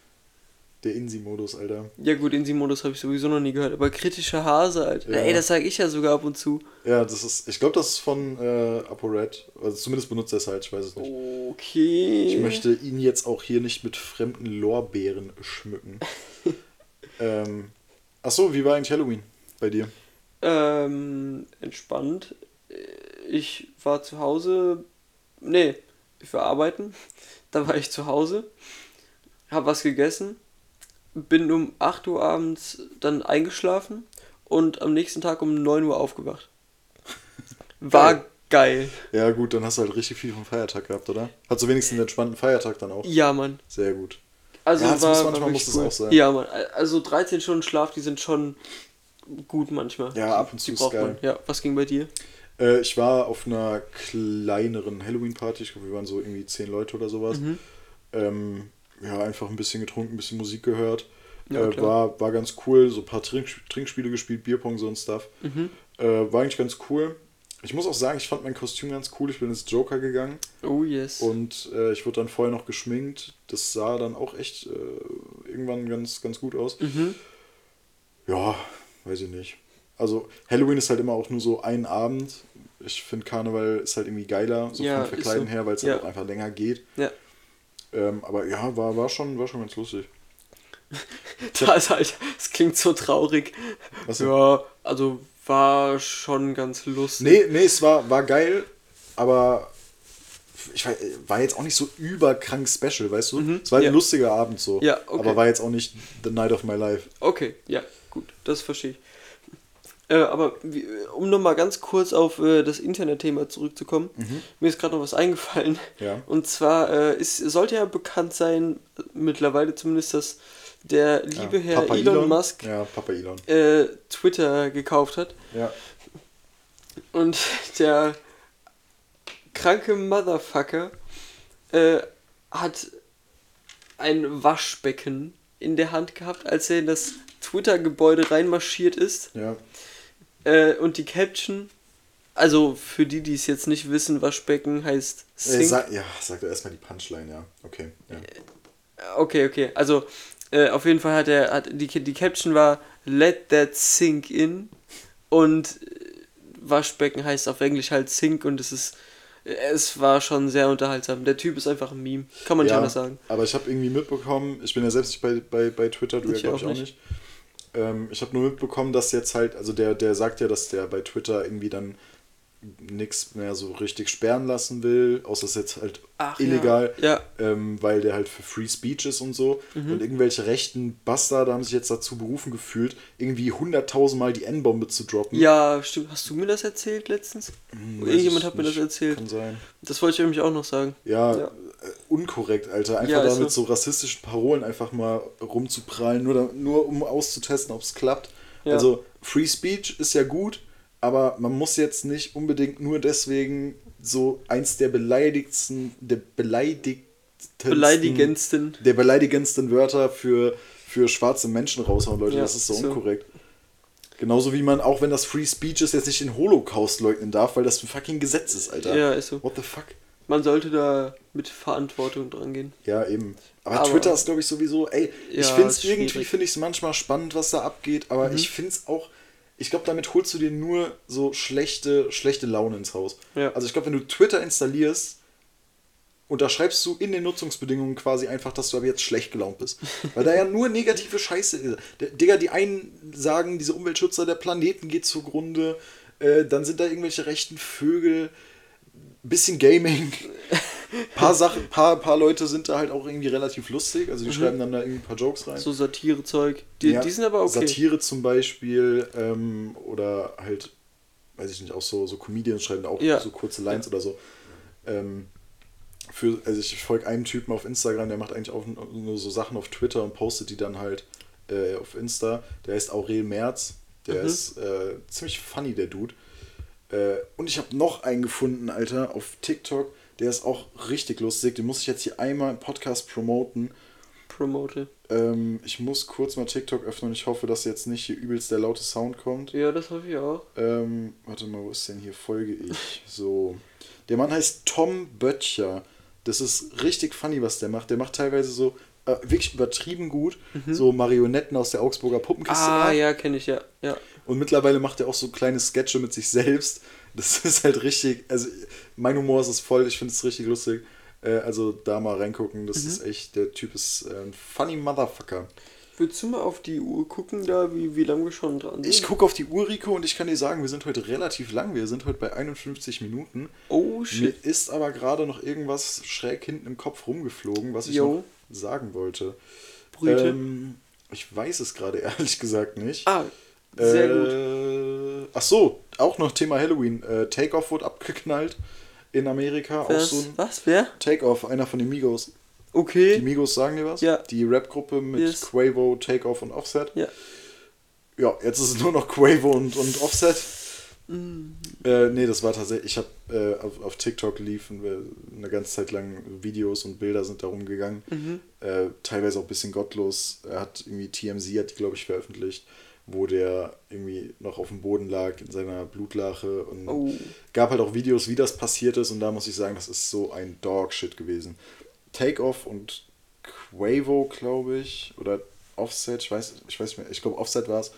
Der Insi-Modus, Alter. Ja gut, Insi-Modus habe ich sowieso noch nie gehört, aber kritische Hase, Alter. Ja. Ey, das sage ich ja sogar ab und zu. Ja, das ist, ich glaube, das ist von äh, ApoRed. Also zumindest benutzt er es halt, ich weiß es nicht. Okay. Ich möchte ihn jetzt auch hier nicht mit fremden Lorbeeren schmücken. ähm, achso, wie war eigentlich Halloween bei dir? Ähm, entspannt. Ich war zu Hause. Nee, ich war arbeiten. Da war ich zu Hause. Hab was gegessen. Bin um 8 Uhr abends dann eingeschlafen und am nächsten Tag um 9 Uhr aufgewacht. War geil. Ja, gut, dann hast du halt richtig viel vom Feiertag gehabt, oder? Hast du wenigstens einen entspannten Feiertag dann auch? Ja, Mann. Sehr gut. Also Ja, das war, muss- manchmal muss cool. auch sein. Ja, Mann. Also 13 Stunden Schlaf, die sind schon gut manchmal. Ja, ab und zu Die ist braucht geil. man. Ja, was ging bei dir? Äh, ich war auf einer kleineren Halloween-Party. Ich glaube, wir waren so irgendwie zehn Leute oder sowas. Mhm. Ähm, ja, einfach ein bisschen getrunken, ein bisschen Musik gehört. Ja, äh, war, war ganz cool. So ein paar Trink Trinkspiele gespielt, Bierpong, so ein Stuff. Mhm. Äh, war eigentlich ganz cool. Ich muss auch sagen, ich fand mein Kostüm ganz cool. Ich bin ins Joker gegangen Oh yes. und äh, ich wurde dann vorher noch geschminkt. Das sah dann auch echt äh, irgendwann ganz, ganz gut aus. Mhm. Ja, weiß ich nicht. Also Halloween ist halt immer auch nur so ein Abend. Ich finde Karneval ist halt irgendwie geiler, so Ja, vom Verkleiden so. her, weil es Ja. halt auch einfach länger geht. Ja. Ähm, aber ja, war, war, schon, war schon ganz lustig. Da ist halt, es klingt so traurig. Was? Ja, also war schon ganz lustig. Nee, nee, es war, war geil, aber ich war, war jetzt auch nicht so überkrank special, weißt du? Mhm, Es war ja. ein lustiger Abend so. Ja, okay. Aber war jetzt auch nicht the night of my life. Okay, ja, gut, das verstehe ich. Äh, aber wie, um nochmal ganz kurz auf äh, das Internetthema zurückzukommen, mir ist gerade noch was eingefallen. Mhm. Ja. Und zwar äh, ist, sollte ja bekannt sein, mittlerweile zumindest, dass der liebe ja. Herr Papa Elon, Musk Ja, Papa Elon. äh, Twitter gekauft hat. Ja. Und der kranke Motherfucker äh, hat ein Waschbecken in der Hand gehabt, als er in das Twitter-Gebäude reinmarschiert ist. Ja. Äh, und die Caption, also für die, die es jetzt nicht wissen, Waschbecken heißt Äh, Sink. sag, ja, sag doch erstmal die Punchline, ja. Okay. Ja. Okay, okay. Also äh, auf jeden Fall hat er hat die, die Caption war Let that sink in und äh, Waschbecken heißt auf Englisch halt sink und es ist äh, es war schon sehr unterhaltsam. Der Typ ist einfach ein Meme. Kann man nicht ja, anders sagen. Aber ich habe irgendwie mitbekommen, ich bin ja selbst nicht bei, bei, bei Twitter, du Ich ja glaube auch ich auch nicht. Ähm, ich habe nur mitbekommen, dass jetzt halt, also der, der sagt ja, dass der bei Twitter irgendwie dann nichts mehr so richtig sperren lassen will, außer es ist jetzt halt Ach, illegal, Ja. Ähm, weil der halt für Free Speech ist und so. Mhm. Und irgendwelche rechten Bastarde haben sich jetzt dazu berufen gefühlt, irgendwie hunderttausendmal die N-Bombe zu droppen. Ja, stimmt. Hast du mir das erzählt letztens? Hm, Irgendjemand hat mir das erzählt. Kann sein. Das wollte ich nämlich auch noch sagen. Ja, Ja. Unkorrekt, Alter. Einfach Ja, da ist mit so. so rassistischen Parolen einfach mal rumzuprallen, nur, da, nur um auszutesten, ob es klappt. Ja. Also Free Speech ist ja gut, aber man muss jetzt nicht unbedingt nur deswegen so eins der beleidigtsten, der beleidigtsten, Beleidigendsten. der beleidigendsten Wörter für, für schwarze Menschen raushauen, Leute. Ja, das ist so so. unkorrekt. Genauso wie man, auch wenn das Free Speech ist, jetzt nicht den Holocaust leugnen darf, weil das ein fucking Gesetz ist, Alter. Ja, ist so. What the fuck? Man sollte da mit Verantwortung dran gehen. Ja, eben. Aber, Aber- Twitter ist, glaube ich, sowieso, ey, ich Ja, finde es irgendwie, finde ich es manchmal spannend, was da abgeht, aber Mhm. ich finde es auch, ich glaube, damit holst du dir nur so schlechte, schlechte Laune ins Haus. Ja. Also ich glaube, wenn du Twitter installierst, unterschreibst du in den Nutzungsbedingungen quasi einfach, dass du aber jetzt schlecht gelaunt bist. Weil da ja nur negative Scheiße ist. Digga, die einen sagen, diese Umweltschützer, der Planeten geht zugrunde, äh, dann sind da irgendwelche rechten Vögel, bisschen Gaming. paar Sachen, paar, paar Leute sind da halt auch irgendwie relativ lustig, also die schreiben dann da irgendwie ein paar Jokes rein. So Satirezeug. Die, Ja, die sind aber okay. Satire zum Beispiel ähm, oder halt, weiß ich nicht, auch so, so Comedians schreiben da auch Ja. so kurze Lines oder so. Ähm, für, also ich folge einem Typen auf Instagram, der macht eigentlich auch nur so Sachen auf Twitter und postet die dann halt äh, auf Insta. Der heißt Aurel Merz. Der Mhm. ist äh, ziemlich funny, der Dude. Äh, und ich habe noch einen gefunden, Alter, auf TikTok. Der ist auch richtig lustig. Den muss ich jetzt hier einmal im Podcast promoten. Promote. Ähm, ich muss kurz mal TikTok öffnen. Ich hoffe, dass jetzt nicht hier übelst der laute Sound kommt. Ja, das hoffe ich auch. Ähm, warte mal, wo ist denn hier? Folge ich. So. Der Mann heißt Tom Böttcher. Das ist richtig funny, was der macht. Der macht teilweise so äh, wirklich übertrieben gut. So Marionetten aus der Augsburger Puppenkiste. Mhm. Ah, ja, kenne ich, ja. ja. Und mittlerweile macht er auch so kleine Sketche mit sich selbst. Das ist halt richtig, also mein Humor ist es voll, ich finde es richtig lustig. Äh, also da mal reingucken, das Mhm. ist echt, der Typ ist äh, ein funny Motherfucker. Willst du mal auf die Uhr gucken, da, wie, wie lange wir schon dran sind? Ich gucke auf die Uhr, Rico, und ich kann dir sagen, wir sind heute relativ lang. Wir sind heute bei 51 Minuten. Oh, Mir shit. ist aber gerade noch irgendwas schräg hinten im Kopf rumgeflogen, was ich Jo. noch sagen wollte. Brüte. Ähm, ich weiß es gerade ehrlich gesagt nicht. ah, sehr gut. äh, Ach so, auch noch Thema Halloween. Äh, Takeoff wurde abgeknallt in Amerika. Auch Was? so ein Was? Wer? Takeoff, einer von den Migos. Die Okay. Migos sagen dir was? Ja. Die Rap-Gruppe mit Yes. Quavo, Takeoff und Offset. Ja. Ja, jetzt ist es nur noch Quavo und, und Offset. Mm. Äh, nee, das war tatsächlich, ich habe äh, auf, auf TikTok liefen wir eine ganze Zeit lang Videos und Bilder sind da rumgegangen. Mhm. Äh, teilweise auch ein bisschen gottlos. Er hat irgendwie TMZ hat die, glaube ich, veröffentlicht, wo der irgendwie noch auf dem Boden lag in seiner Blutlache und Oh. gab halt auch Videos, wie das passiert ist und da muss ich sagen, das ist so ein Dog-Shit gewesen. Takeoff und Quavo, glaube ich, oder Offset, ich weiß, ich weiß nicht mehr, ich glaube Offset war es.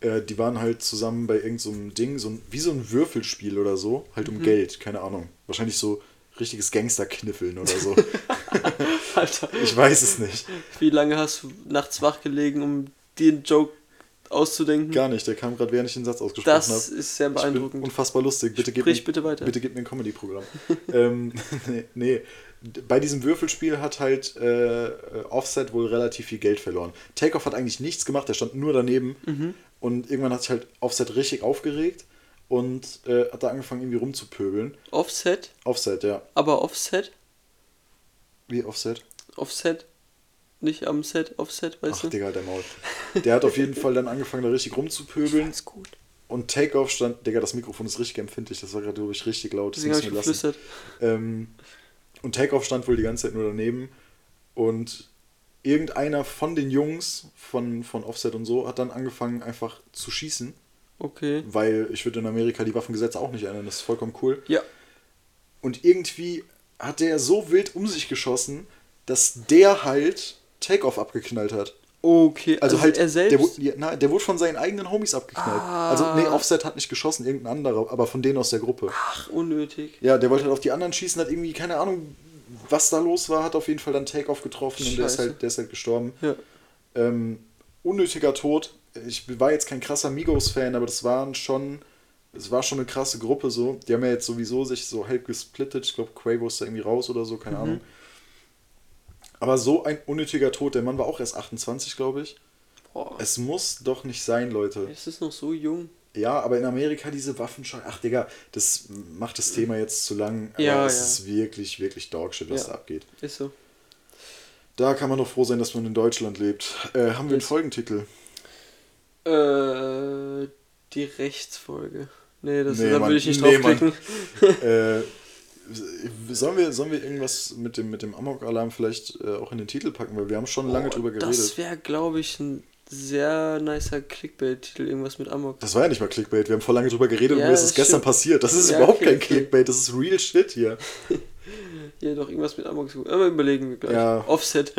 Äh, die waren halt zusammen bei irgendeinem so Ding, so ein, wie so ein Würfelspiel oder so, halt Mhm. um Geld, keine Ahnung. Wahrscheinlich so richtiges Gangsterkniffeln oder so. Alter, ich weiß es nicht. wie lange hast du nachts wach gelegen, um den Joke auszudenken? Gar nicht, der kam gerade, während ich den Satz ausgesprochen habe. das ist sehr beeindruckend. unfassbar lustig. Bitte gib, Sprich mir, bitte weiter. bitte gib mir ein Comedy-Programm. ähm, nee, nee. Bei diesem Würfelspiel hat halt äh, Offset wohl relativ viel Geld verloren. Takeoff hat eigentlich nichts gemacht, der stand nur daneben. Mhm. Und irgendwann hat sich halt Offset richtig aufgeregt und äh, hat da angefangen, irgendwie rumzupöbeln. Offset, Offset, ja. aber Offset? Wie Offset? Offset? Nicht am Set, Offset, weißt Ach, du? Digga, der Maul. Der hat auf jeden Fall dann angefangen, da richtig rumzupöbeln. Ist gut. Und Takeoff stand, Digga, das Mikrofon ist richtig empfindlich, das war gerade, glaube ich, richtig laut. Das müssen ich wir lassen. geflüstert. Ähm, und Takeoff stand wohl die ganze Zeit nur daneben. Und irgendeiner von den Jungs von, von Offset und so hat dann angefangen, einfach zu schießen. Okay. Weil ich würde in Amerika die Waffengesetze auch nicht ändern, das ist vollkommen cool. Ja. Und irgendwie hat der so wild um sich geschossen, dass der halt Takeoff abgeknallt hat. Okay, Also, also, halt, er selbst. Der, na, der wurde von seinen eigenen Homies abgeknallt. Ah. Also, nee, Offset hat nicht geschossen, irgendein anderer, aber von denen aus der Gruppe. Ach, unnötig. Ja, der wollte halt auf die anderen schießen, hat irgendwie, keine Ahnung, was da los war, hat auf jeden Fall dann Takeoff getroffen und der ist, Scheiße. halt, der ist halt gestorben. Ja. Ähm, unnötiger Tod. Ich war jetzt kein krasser Migos-Fan, aber das waren schon, es war schon eine krasse Gruppe so. Die haben ja jetzt sowieso sich so halb gesplittet. Ich glaube, Quavo ist da irgendwie raus oder so, Mhm. keine Ahnung. Aber so ein unnötiger Tod. Der Mann war auch erst 28, glaube ich. Boah. Es muss doch nicht sein, Leute. Es ist noch so jung. Ja, aber in Amerika diese Waffenscheu. Ach, Digga, das macht das Thema jetzt zu lang. Aber Ja, es ja. ist wirklich, wirklich Dogshit, was Ja. da abgeht. Ist so. Da kann man doch froh sein, dass man in Deutschland lebt. Äh, haben wir einen Yes. Folgentitel? Äh, die Rechtsfolge. Nee, das, Nee, da will ich nicht Nee, draufklicken. äh, sollen, wir, sollen wir irgendwas mit dem, mit dem Amok-Alarm vielleicht äh, auch in den Titel packen? Weil wir haben schon lange Oh, drüber geredet. Das wäre, glaube ich, ein sehr nicer Clickbait-Titel, irgendwas mit Amok. Das war ja nicht mal Clickbait. Wir haben vor lange drüber geredet Ja, und mir ist es gestern stimmt. passiert. Das ist Ja, überhaupt okay, kein. Clickbait, das ist real shit hier. Hier doch irgendwas mit Amok. Aber überlegen wir gleich. Ja. Offset.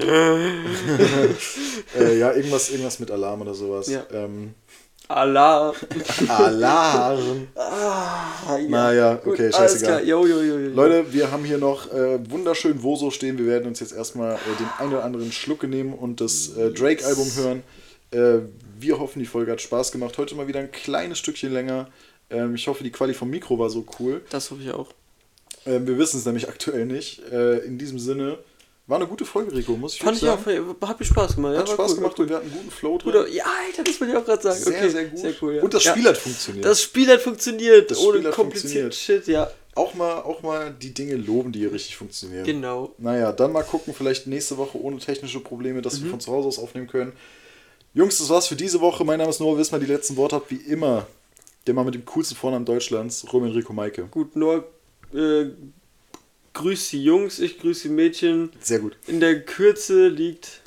äh, ja, irgendwas, irgendwas mit Alarm oder sowas. Ja. Ähm, Allah. Alarm. Ah, ja. Naja, Gut, okay, alles scheißegal. klar. Jo, jo, jo. Leute, wir haben hier noch äh, wunderschön Woso stehen. Wir werden uns jetzt erstmal äh, den einen oder anderen Schlucke nehmen und das äh, Drake-Album hören. Äh, wir hoffen, die Folge hat Spaß gemacht. Heute mal wieder ein kleines Stückchen länger. Ähm, ich hoffe, die Quali vom Mikro war so cool. Das hoffe ich auch. Ähm, wir wissen es nämlich aktuell nicht. Äh, in diesem Sinne, war eine gute Folge, Rico, muss ich Fand ich wirklich auch, sagen. hat mir Spaß gemacht. Hat ja, war Spaß cool, gemacht und wir hatten einen guten Flow drin. Guter, ja, Alter, das wollte ich auch gerade sagen. Sehr, okay, sehr gut. Sehr cool, ja. Und das ja. Spiel hat funktioniert. Das Spiel hat funktioniert, Das ohne hat kompliziert. Shit, ja. auch, mal, auch mal die Dinge loben, die hier richtig funktionieren. Genau. Naja, dann mal gucken, vielleicht nächste Woche ohne technische Probleme, dass Mhm. wir von zu Hause aus aufnehmen können. Jungs, das war's für diese Woche. Mein Name ist Noah Wismar. Die letzten Worte habt wie immer der Mann mit dem coolsten Vornamen Deutschlands, Roman Rico Maike. Gut, nur äh, grüß die Jungs, ich grüße die Mädchen. Sehr gut. In der Kürze liegt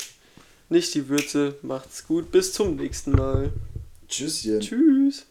nicht die Würze. Macht's gut, bis zum nächsten Mal. Tschüsschen. Tschüss.